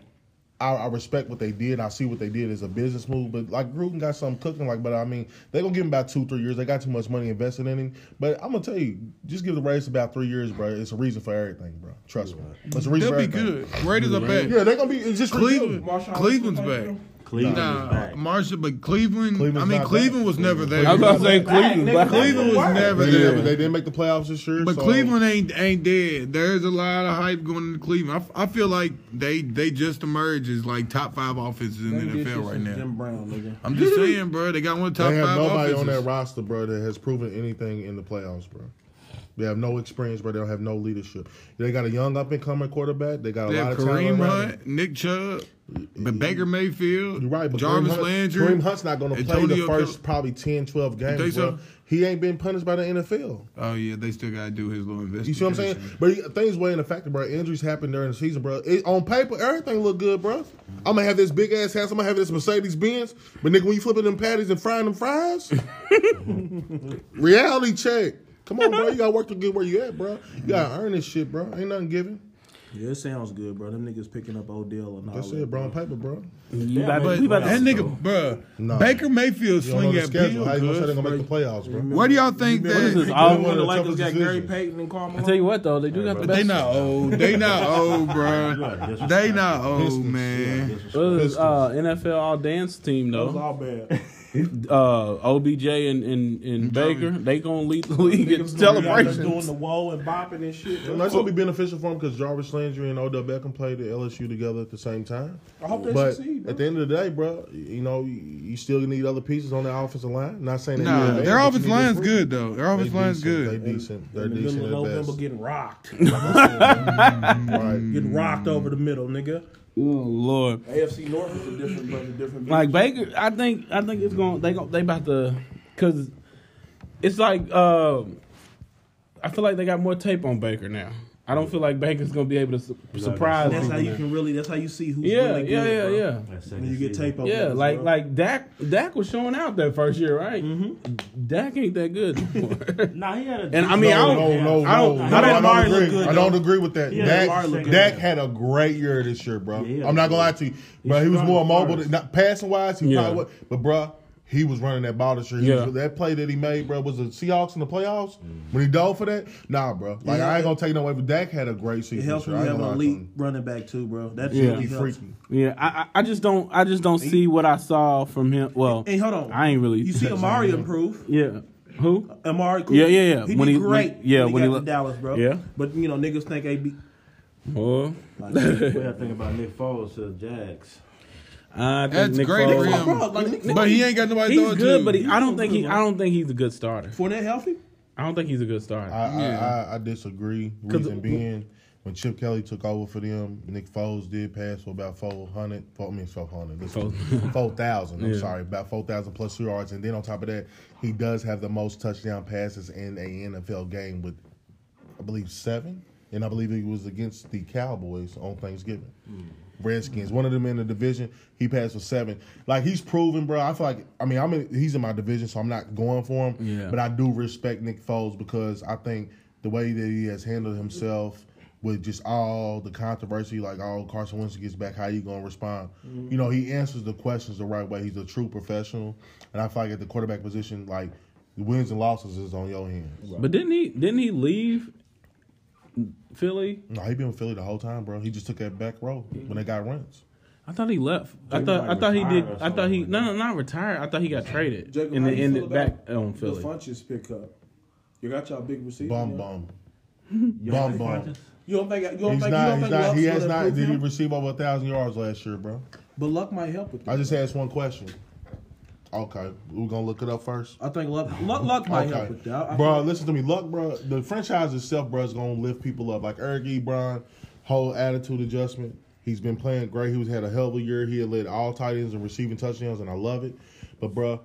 I, I respect what they did. I see what they did as a business move. But like Gruden got something cooking. Like, but I mean, they gonna give him about two, three years. They got too much money invested in him. But I'm gonna tell you, just give the Raiders about three years, bro. It's a reason for everything, bro. Trust me. It's a reason They'll for be everything. good. Raiders are back. Yeah, they're gonna be. It's just Cleveland, rebuilding. Cleveland's back. Cleveland Nah, back. Marshall, but Cleveland. Cleveland's I mean, Cleveland back. was never there. I was about to say Cleveland. nigga. Cleveland was never They, there. did, they didn't make the playoffs this year. But so- Cleveland ain't ain't dead. There's a lot of hype going into Cleveland. I, I feel like they they just emerged as like top five offenses in the NFL right now. Jim Brown, nigga. I'm just saying, bro. They got one of the top They have five nobody offenses. on that roster, bro, that has proven anything in the playoffs, bro. They have no experience, bro. They don't have no leadership. They got a young up and coming quarterback. They got a They lot of talent. Kareem around. Hunt, Nick Chubb, but Baker Mayfield, You're right, but Jarvis Kareem, Hunt, Landry. Kareem Hunt's not going to play the first probably 10, 12 games, so? He ain't been punished by the NFL. Oh yeah, they still got to do his little investigation. You see what I'm saying? But he- things weighing the factor, bro. Injuries happen during the season, bro. It, on paper, everything look good, bro. I'm gonna have this big ass house. I'm gonna have this Mercedes Benz. But nigga, when you flipping them patties and frying them fries, reality check. Come on, bro. You gotta work to get where you at, bro. You gotta earn this shit, bro. Ain't nothing given. Yeah, it sounds good, bro. Them niggas picking up Odell and all That's that. it, bro. On paper, bro. You about, But we about to that nigga, bro, No. Baker Mayfield You don't swing at schedule. How you gonna say they're gonna make the playoffs, bro? Where do y'all think Remember is this, that? all- when one the of the Lakers toughest got Gary. Payton and Karl I tell you what though, they do got the best. they not old. They not old, bro. They not old, Pistons. man. What is, uh, NFL All Dance team That was though? all bad. Uh, OBJ and, and, and Baker, they gonna lead the league in Niggas gonna be out there doing the whoa and bopping and shit. And that's gonna be beneficial for him because Jarvis Landry and Odell Beckham played at LSU together at the same time. I hope they But succeed, bro. at the end of the day, bro, you know you, you still need other pieces on the offensive line. Not saying that Nah, they're bad, their but offensive need to line's good though. Their They offensive line's decent. good. They decent. They're In the decent middle of at November best. getting rocked. Right. getting rocked over the middle, nigga. Oh Lord. AFC North is a different, but a different. Like. Baker, I think I think it's going. They gon' they about to, cause it's like uh, I feel like they got more tape on Baker now. I don't feel like Baker's gonna be able to su- surprise That's how you can really. That's how you see who's Yeah, really good. yeah, yeah, bro. yeah. That's When you get tape on. Yeah, like bro. like Dak Dak was showing out that first year, right? Mm-hmm. Dak ain't that good. Nah, he had a. And I mean, I no, don't- no, no, I don't- no, I no, don't- I don't agree. good, I don't agree with that. Yeah, Dak, look good. Dak had a great year this year, bro. Yeah, I'm not gonna lie to you, bro. He was more mobile, far not passing wise. He probably was, but bro, he was running that ball this year. He Yeah. was- that play that he made, bro, was the Seahawks in the playoffs mm-hmm. when he dove for that. Nah, bro. Like Yeah. I ain't gonna take no way, but Dak had a great it season. helps when you have ain't an gonna lie to elite him. running back too, bro. That Yeah. really He helps. freaky. yeah, I, I I just don't I just don't see what I saw from him. Well, Hey, hold on. I ain't really. You see Amari improve. Yeah, who? Amari Cooper. Yeah, yeah, yeah. He When did he- great. when- yeah, when he when got he to Dallas, bro. Yeah. But you know, niggas think AB. Oh, What do you think about Nick Foles to the Jags? I think That's Nick great Foles- for him. Bro, like Nick But he ain't got nobody He's throwing good, to. but he, I don't think he. Mm-hmm. I don't think he's a good starter. Fournette healthy. I don't think he's a good starter. I, I, Yeah. I, I disagree. 'Cause- Reason being, when Chip Kelly took over for them, Nick Foles did pass for about 400, four, I mean 400, 4,000, I'm Yeah. sorry, about 4,000 plus yards. And then on top of that, he does have the most touchdown passes in a NFL game with, I believe, seven. And I believe he was against the Cowboys on Thanksgiving. Mm. Redskins, one of them in the division. He passed for seven. Like he's proven, bro. I feel like I mean I'm in, he's in my division, so I'm not going for him. Yeah. But I do respect Nick Foles because I think the way that he has handled himself with just all the controversy, like oh Carson Wentz gets back, how you gonna respond? Mm-hmm. You know, he answers the questions the right way. He's a true professional, and I feel like at the quarterback position, like the wins and losses is on your hands. But didn't he? Didn't he leave Philly? No, he been with Philly the whole time, bro. He just took that back row when they got runs. I thought he left. I thought. might I thought he did. I thought he. something No, no, not retired. I thought he got traded Jacob, in how the you in back on Philly. The Philly. Funchess pickup. You got y'all big receiver. Bum yeah? bum. You Bum, bum. You don't think? You don't He's think? not. you don't He's think not. Luck's He has not. improve Did he receive over a thousand yards last year, bro? But Luck might help with that. I just asked one question. Okay, we're gonna look it up first. I think Luck, Luck, Luck might help with that. I bro, listen to me. Luck, bro, the franchise itself, bro, is gonna lift people up. Like Eric Ebron, whole attitude adjustment. He's been playing great. He was had a hell of a year. He had led all tight ends and receiving touchdowns, and I love it. But bro,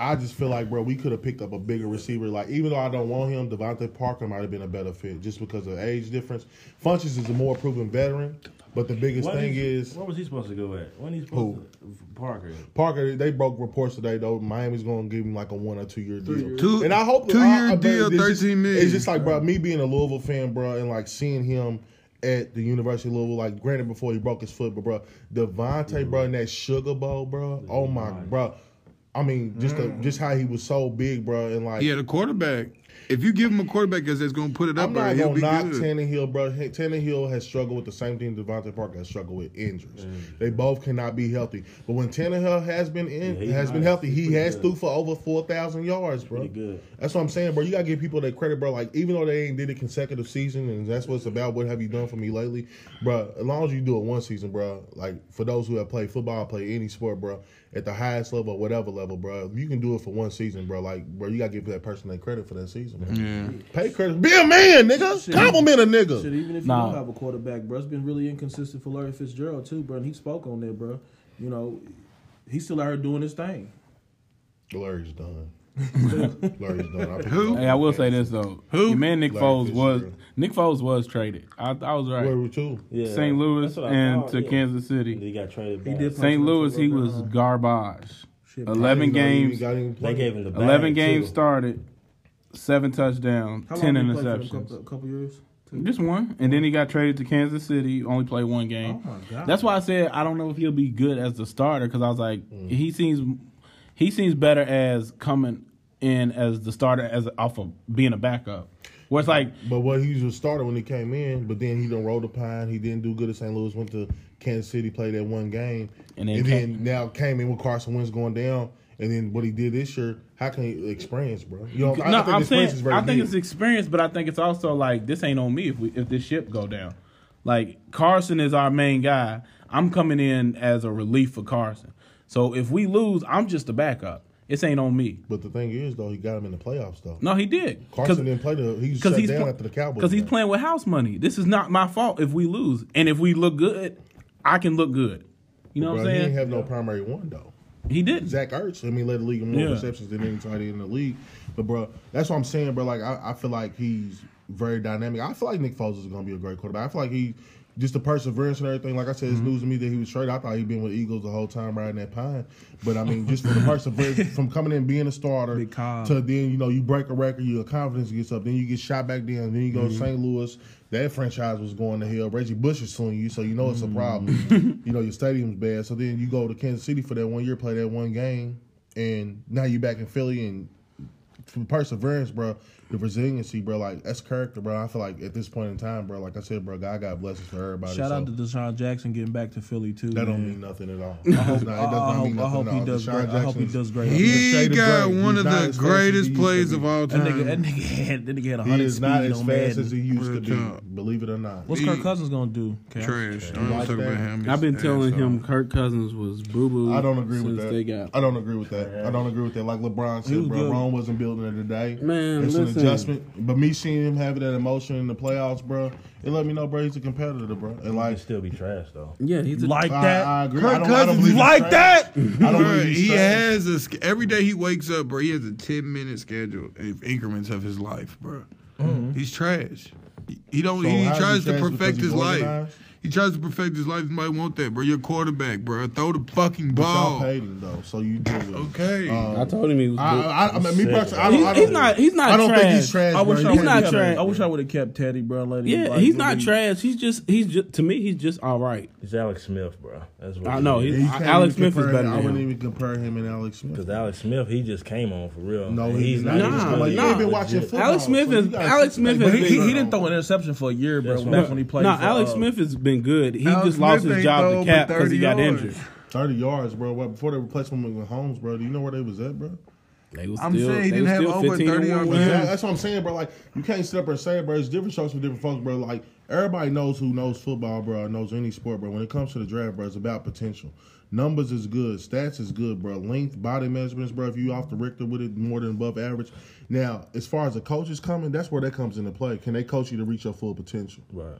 I just feel like, bro, we could have picked up a bigger receiver. Like, even though I don't want him, DeVante Parker might have been a better fit just because of age difference. Funchess is a more proven veteran, but the biggest What thing is- is where was he supposed to go at? When he supposed Who? to Parker? Parker. They broke reports today though. Miami's going to give him like a one or two year deal. Two- and I hope two-year I- I bet deal, it's just- 13 million. It's just like, bro, me being a Louisville fan, bro, and like seeing him at the University of Louisville. Like, granted, before he broke his foot, but bro, DeVante, bro, in that Sugar Bowl, bro. Oh my, bro. I mean, just the, mm. just how he was so big, bro, and like He had a quarterback. If you give him a quarterback that's that's gonna put it up I'm not gonna be knock good. Tannehill, bro. Tannehill has struggled with the same thing DeVante Parker has struggled with injuries. Mm. They both cannot be healthy. But when Tannehill has been in, Yeah, has been healthy, he has good. threw for over four thousand yards, bro. That's what I'm saying, bro. You gotta give people that credit, bro. Like even though they ain't did it consecutive season, and that's what it's about. What have you done for me lately, bro? As long as you do it one season, bro. Like for those who have played football, play any sport, bro, at the highest level, or whatever level, bro. If you can do it for one season, bro, like bro, you gotta give that person that credit for that season, man. Pay credit, be a man, nigga. Shit. Compliment a nigga. Shit, even if you don't have a quarterback, bro, it's been really inconsistent for Larry Fitzgerald too, bro. And he spoke on that, bro. You know, he's still out here doing his thing. Larry's done. Larry's done. I Who? Hey, I will say this though. Who? Your man Nick Larry Foles was Fitzgerald. Nick Foles was traded. I, I was right. Where were two? Yeah, St. Louis that's what I and thought, to yeah. Kansas And City. He got traded back. He did St. Louis, he was little garbage. Shit, Eleven I didn't know he games. got him They gave him the bag, Eleven games too. started, seven touchdowns, How ten long did he play for them? interceptions. Couple, couple years. Two? Just one, and then he got traded to Kansas City. Only played one game. Oh my god. That's why I said I don't know if he'll be good as the starter because I was like, Mm. he seems he seems better as coming in as the starter as off of being a backup. Where it's like, But what he was a starter when he came in, but then he done rolled the pine. He didn't do good at St. Louis. Went to Kansas City, played that one game, And and then then, came- now came in with Carson Wentz going down. And then what he did this year, how can he experience, bro? You know, I, no, I think I'm saying I think big. it's experience, but I think it's also like this ain't on me if we if this ship go down. Like Carson is our main guy. I'm coming in as a relief for Carson. So if we lose, I'm just a backup. This ain't on me. But the thing is, though, he got him in the playoffs, though. No, he did. Carson didn't play the. He shut down after the Cowboys. Because he's game. playing with house money. This is not my fault if we lose. And if we look good, I can look good. You know Bro, what I'm he saying? didn't have no primary one though. he did. Zach Ertz. I mean, led the league in more Yeah. receptions than any tight end in the league. But bro, that's what I'm saying, bro. Like I, I feel like he's very dynamic. I feel like Nick Foles is going to be a great quarterback. I feel like he just the perseverance and everything. Like I said, it's mm-hmm. news to me that he was traded. I thought he'd been with Eagles the whole time riding that pine. But I mean, just for the perseverance from coming in being a starter to then you know you break a record, your confidence gets up, then you get shot back down, then you go to mm-hmm. St. Louis. That franchise was going to hell. Reggie Bush is suing you, so you know it's a mm-hmm. problem. you know your stadium's bad. So then you go to Kansas City for that one year, play that one game, and now you're back in Philly and from perseverance, bro, the resiliency, bro, like that's character, bro. I feel like at this point in time, bro, like I said, bro, God got blessings for everybody. Shout so out to DeSean Jackson getting back to Philly too. that don't mean nothing at all. It does not, I, I hope, I hope he does DeSean great. I hope he does great. He got gray. one He's of the as fast as greatest plays of be. all That nigga, that nigga had that nigga had He hundred is not as fast Madden. as he used to be. Believe it or not. What's He- Kirk Cousins gonna do? Cam? Trash. Don't Like talk about him. I've been telling him Kirk Cousins was boo boo. I don't agree with that. I don't agree with that. I don't agree with that. Like LeBron said, bro, good. Rome wasn't building it today. Man, listen. An adjustment. But me seeing him having that emotion in the playoffs, bro, it let me know, bro, he's a competitor, bro. And He like, can still be trash though. yeah. He's a, Like I, that. I agree. Kirk I don't, I don't Cousins believe he's like that. I don't Bro, he has a every day he wakes up, bro. He has a ten minute schedule of increments of his life, bro. Mm-hmm. He's trash. He, he don't. So he how's he tries to perfect because he's his life. organized? He tries to perfect his life. Nobody want that, bro. You're a quarterback, bro. Throw the fucking But y'all ball. paid him though, so you deal with it. Okay. Um, I told him he was. I, good. I, I mean, me personally, I don't, He's- I don't, he's not- he's not I don't think he's trash. trash. I wish bro. I He would not can't have trash. kept. I wish I would have kept Teddy, bro. Let him, yeah, like, he's not really- trash. He's just he's just to me he's just all right. He's Alex Smith, bro. That's what I he know, is. he's- You Alex Smith is better him. I wouldn't even compare him and Alex Smith. Because Alex Smith, he just came on for real. No, And he he's not. not. Nah, like, nah. been watching Legit. football. Alex Smith is- gotta Alex. Smith is- he, he, Big- he didn't throw an interception for a year, bro. That's when he played. No, Alex uh, Smith has been good. He Alex just lost Smith his job to Cap because he got yards. injured. Thirty yards, bro. What, before they replaced him with Holmes, bro. Do you know where they was at, bro? They was I'm still, saying he they didn't have over 30 yards. Yeah. That's what I'm saying, bro. Like you can't sit up and say it, bro. It's different strokes for different folks, bro. Like everybody knows who knows football, bro. Knows any sport, bro. When it comes to the draft, bro, it's about potential. Numbers is good, stats is good, bro. Length, body measurements, bro. If you off the Richter with it, more than above average. Now, as far as the coaches coming, that's where that comes into play. Can they coach you to reach your full potential? Right.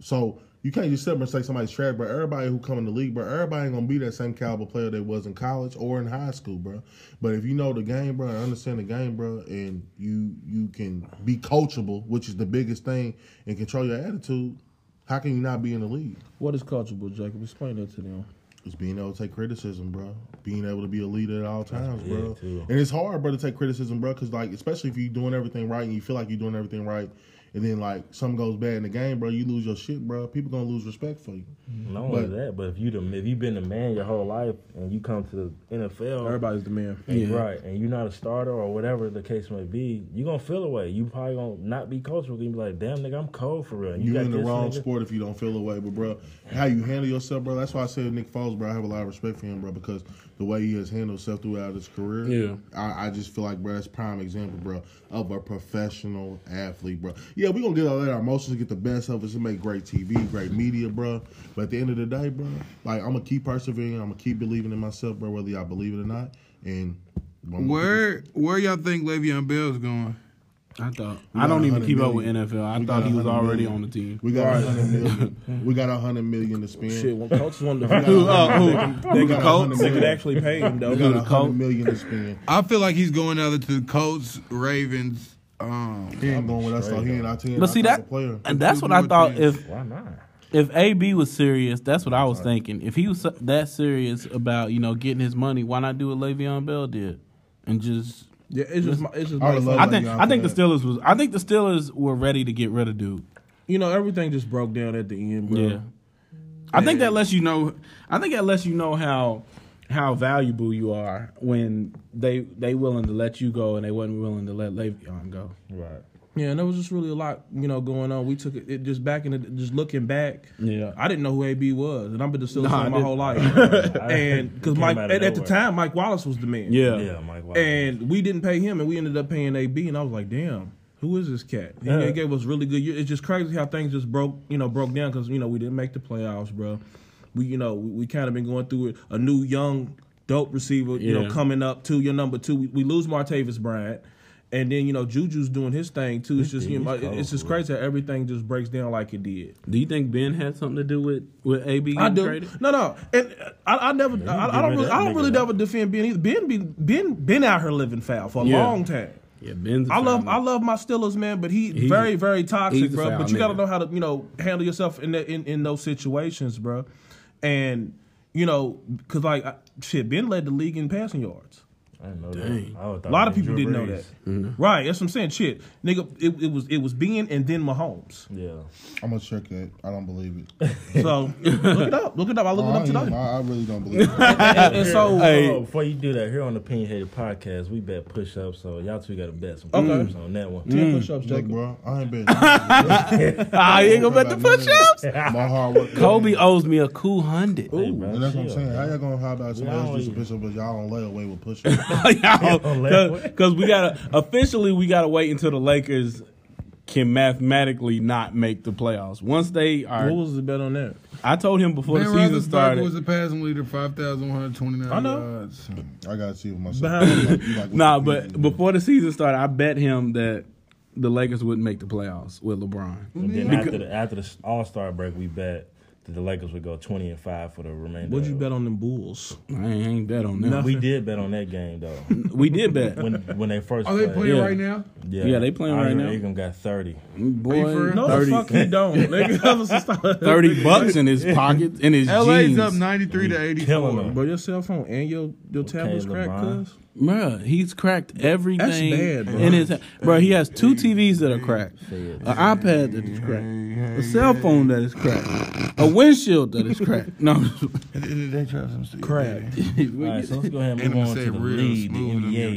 So you can't just sit up and say somebody's trash, but Everybody who come in the league, bro, everybody ain't gonna be that same caliber player they was in college or in high school, bro. But if you know the game, bro, and understand the game, bro, and you you can be coachable, which is the biggest thing, and control your attitude, how can you not be in the league? What is coachable, Jacob? Explain that to them. It's being able to take criticism, bro. Being able to be a leader at all times, bro. too. And it's hard, bro, to take criticism, bro, because like especially if you're doing everything right and you feel like you're doing everything right, and then like something goes bad in the game, bro, you lose your shit, bro. People gonna lose respect for you. Mm-hmm. Not only But- that, but if you the if you've been the man your whole life and you come to the NFL, Everybody's the man. and Yeah. right, and you're not a starter or whatever the case may be, you are gonna feel away. You probably gonna not be coachable. You be like, damn nigga, I'm cold for real. And You got in the wrong nigga- sport if you don't feel away, but bro, how you handle yourself, bro. That's why I said Nick Foles, bro. I have a lot of respect for him, bro, because the way he has handled himself throughout his career. Yeah. I, I just feel like, bro, that's prime example, bro, of a professional athlete, bro. Yeah, we gonna get all that our emotions, get the best of us, and make great TV, great media, bro. But at the end of the day, bro, like I'm gonna keep persevering, I'm gonna keep believing in myself, bro, whether y'all believe it or not. And Where where y'all think Le'Veon Bell's going? I thought I don't even 100 keep up with NFL. I We thought he was already million. on the team. we got a hundred million. We got a hundred million to spend. Shit, when coaches want to, got who, uh, who, million. they We could coach, they could actually pay him though. We got a Colt. hundred million to spend. I feel like he's going either to the Colts, Ravens. Um, I'm going with us though. He ain't our team. But see that, and that's what I thought. If Why not? if AB was serious, that's what I was thinking. If he was that serious about you know getting his money, why not do what Le'Veon Bell did and just? Yeah, it's just, my, it's just I my would love I think I think the. Steelers was. I think the Steelers were ready to get rid of dude. you know, everything just broke down at the end, bro. Yeah. I think that lets you know. I think that lets you know how how valuable you are when they they willing to let you go and they wasn't willing to let Le'Veon go. Right. Yeah, and there was just really a lot, you know, going on. We took it, it just back in the, just looking back. Yeah. I didn't know who AB was, and I've been the Steelers Nah, I fan my didn't. whole life. and because Mike at, at the time, Mike Wallace was the man. Yeah. Yeah, Mike. Wallace. and we didn't pay him, and we ended up paying AB, and I was like, damn. Who is this cat? He Yeah. gave us really good. It's just crazy how things just broke, you know, broke down because you know we didn't make the playoffs, bro. We, you know, we, we kind of been going through it. A new young dope receiver, you know, coming up to your number two. We, we lose Martavis Bryant, and then you know Juju's doing his thing too. It's just you know, it's just crazy how everything just breaks down like it did. Do you think Ben had something to do with with AB getting I do. traded? No, no, and I, I never, you I, I don't, really, I don't really never defend Ben either. Ben, be, Ben, been out here living foul for a Yeah. long time. Yeah, Ben's. a I love I love my Steelers, man, but he He's very very toxic, bro. But you got to know how to you know handle yourself in that in, in those situations, bro. And you know, cause like I- shit, Ben led the league in passing yards. I didn't know Dang. that. I A lot of people Drew didn't know Brees. that. Mm-hmm. Right, that's what I'm saying. Shit, nigga, it, it was it was Ben and then Mahomes. Yeah. I'm gonna check that. I don't believe it. So look it up, look it up. I looked it up today. I, I really don't believe it. And, and so Hey. Oh, before you do that, here on the Opinion Hater podcast, we bet push ups, so y'all two got to bet some Okay. push ups on that one. ten push-ups, Look, Jacob. bro, I ain't been. Ah, you ain't gonna bet the push-ups. My hard work. Kobe owes me a cool hundred. Hey, bro, And that's what I'm saying. bro. How y'all gonna how about somebody else don't do some even- push-ups, but y'all don't lay away with push-ups? Because we gotta officially we gotta wait until the Lakers can mathematically not make the playoffs. Once they are, What was the bet on that? I told him before Ben the season Roethlisberger started. was the passing leader, five thousand one hundred twenty nine I know. yards. I gotta see it myself. Behind- You like- you like Nah, but do. before the season started, I bet him that the Lakers wouldn't make the playoffs with LeBron. And then after the after the All Star break, we bet that the Lakers would go twenty and five for the remainder. What'd you bet on them Bulls? I ain't, I ain't bet on them. We did bet on that game though. We did bet. when when they first Are they played. playing Yeah. right now? Yeah, Yeah, they playing right Andre now. Ingram got thirty. Boy, for real? No, 30, the fuck he don't. Nigga, that was a start. 30 bucks in his pocket, in his LA's jeans. up ninety three to eighty four. Killing four. them. Bro, your cell phone and your your tablet's cracked, LeBron. cuz. Bruh, he's cracked everything bad, bro. in his. Bruh, he has two TVs that are cracked, an iPad that is cracked, a cell phone that is cracked, a windshield that is cracked. No, They try some Crack. All right, so let's go ahead and And move on to saying the lead, the NBA.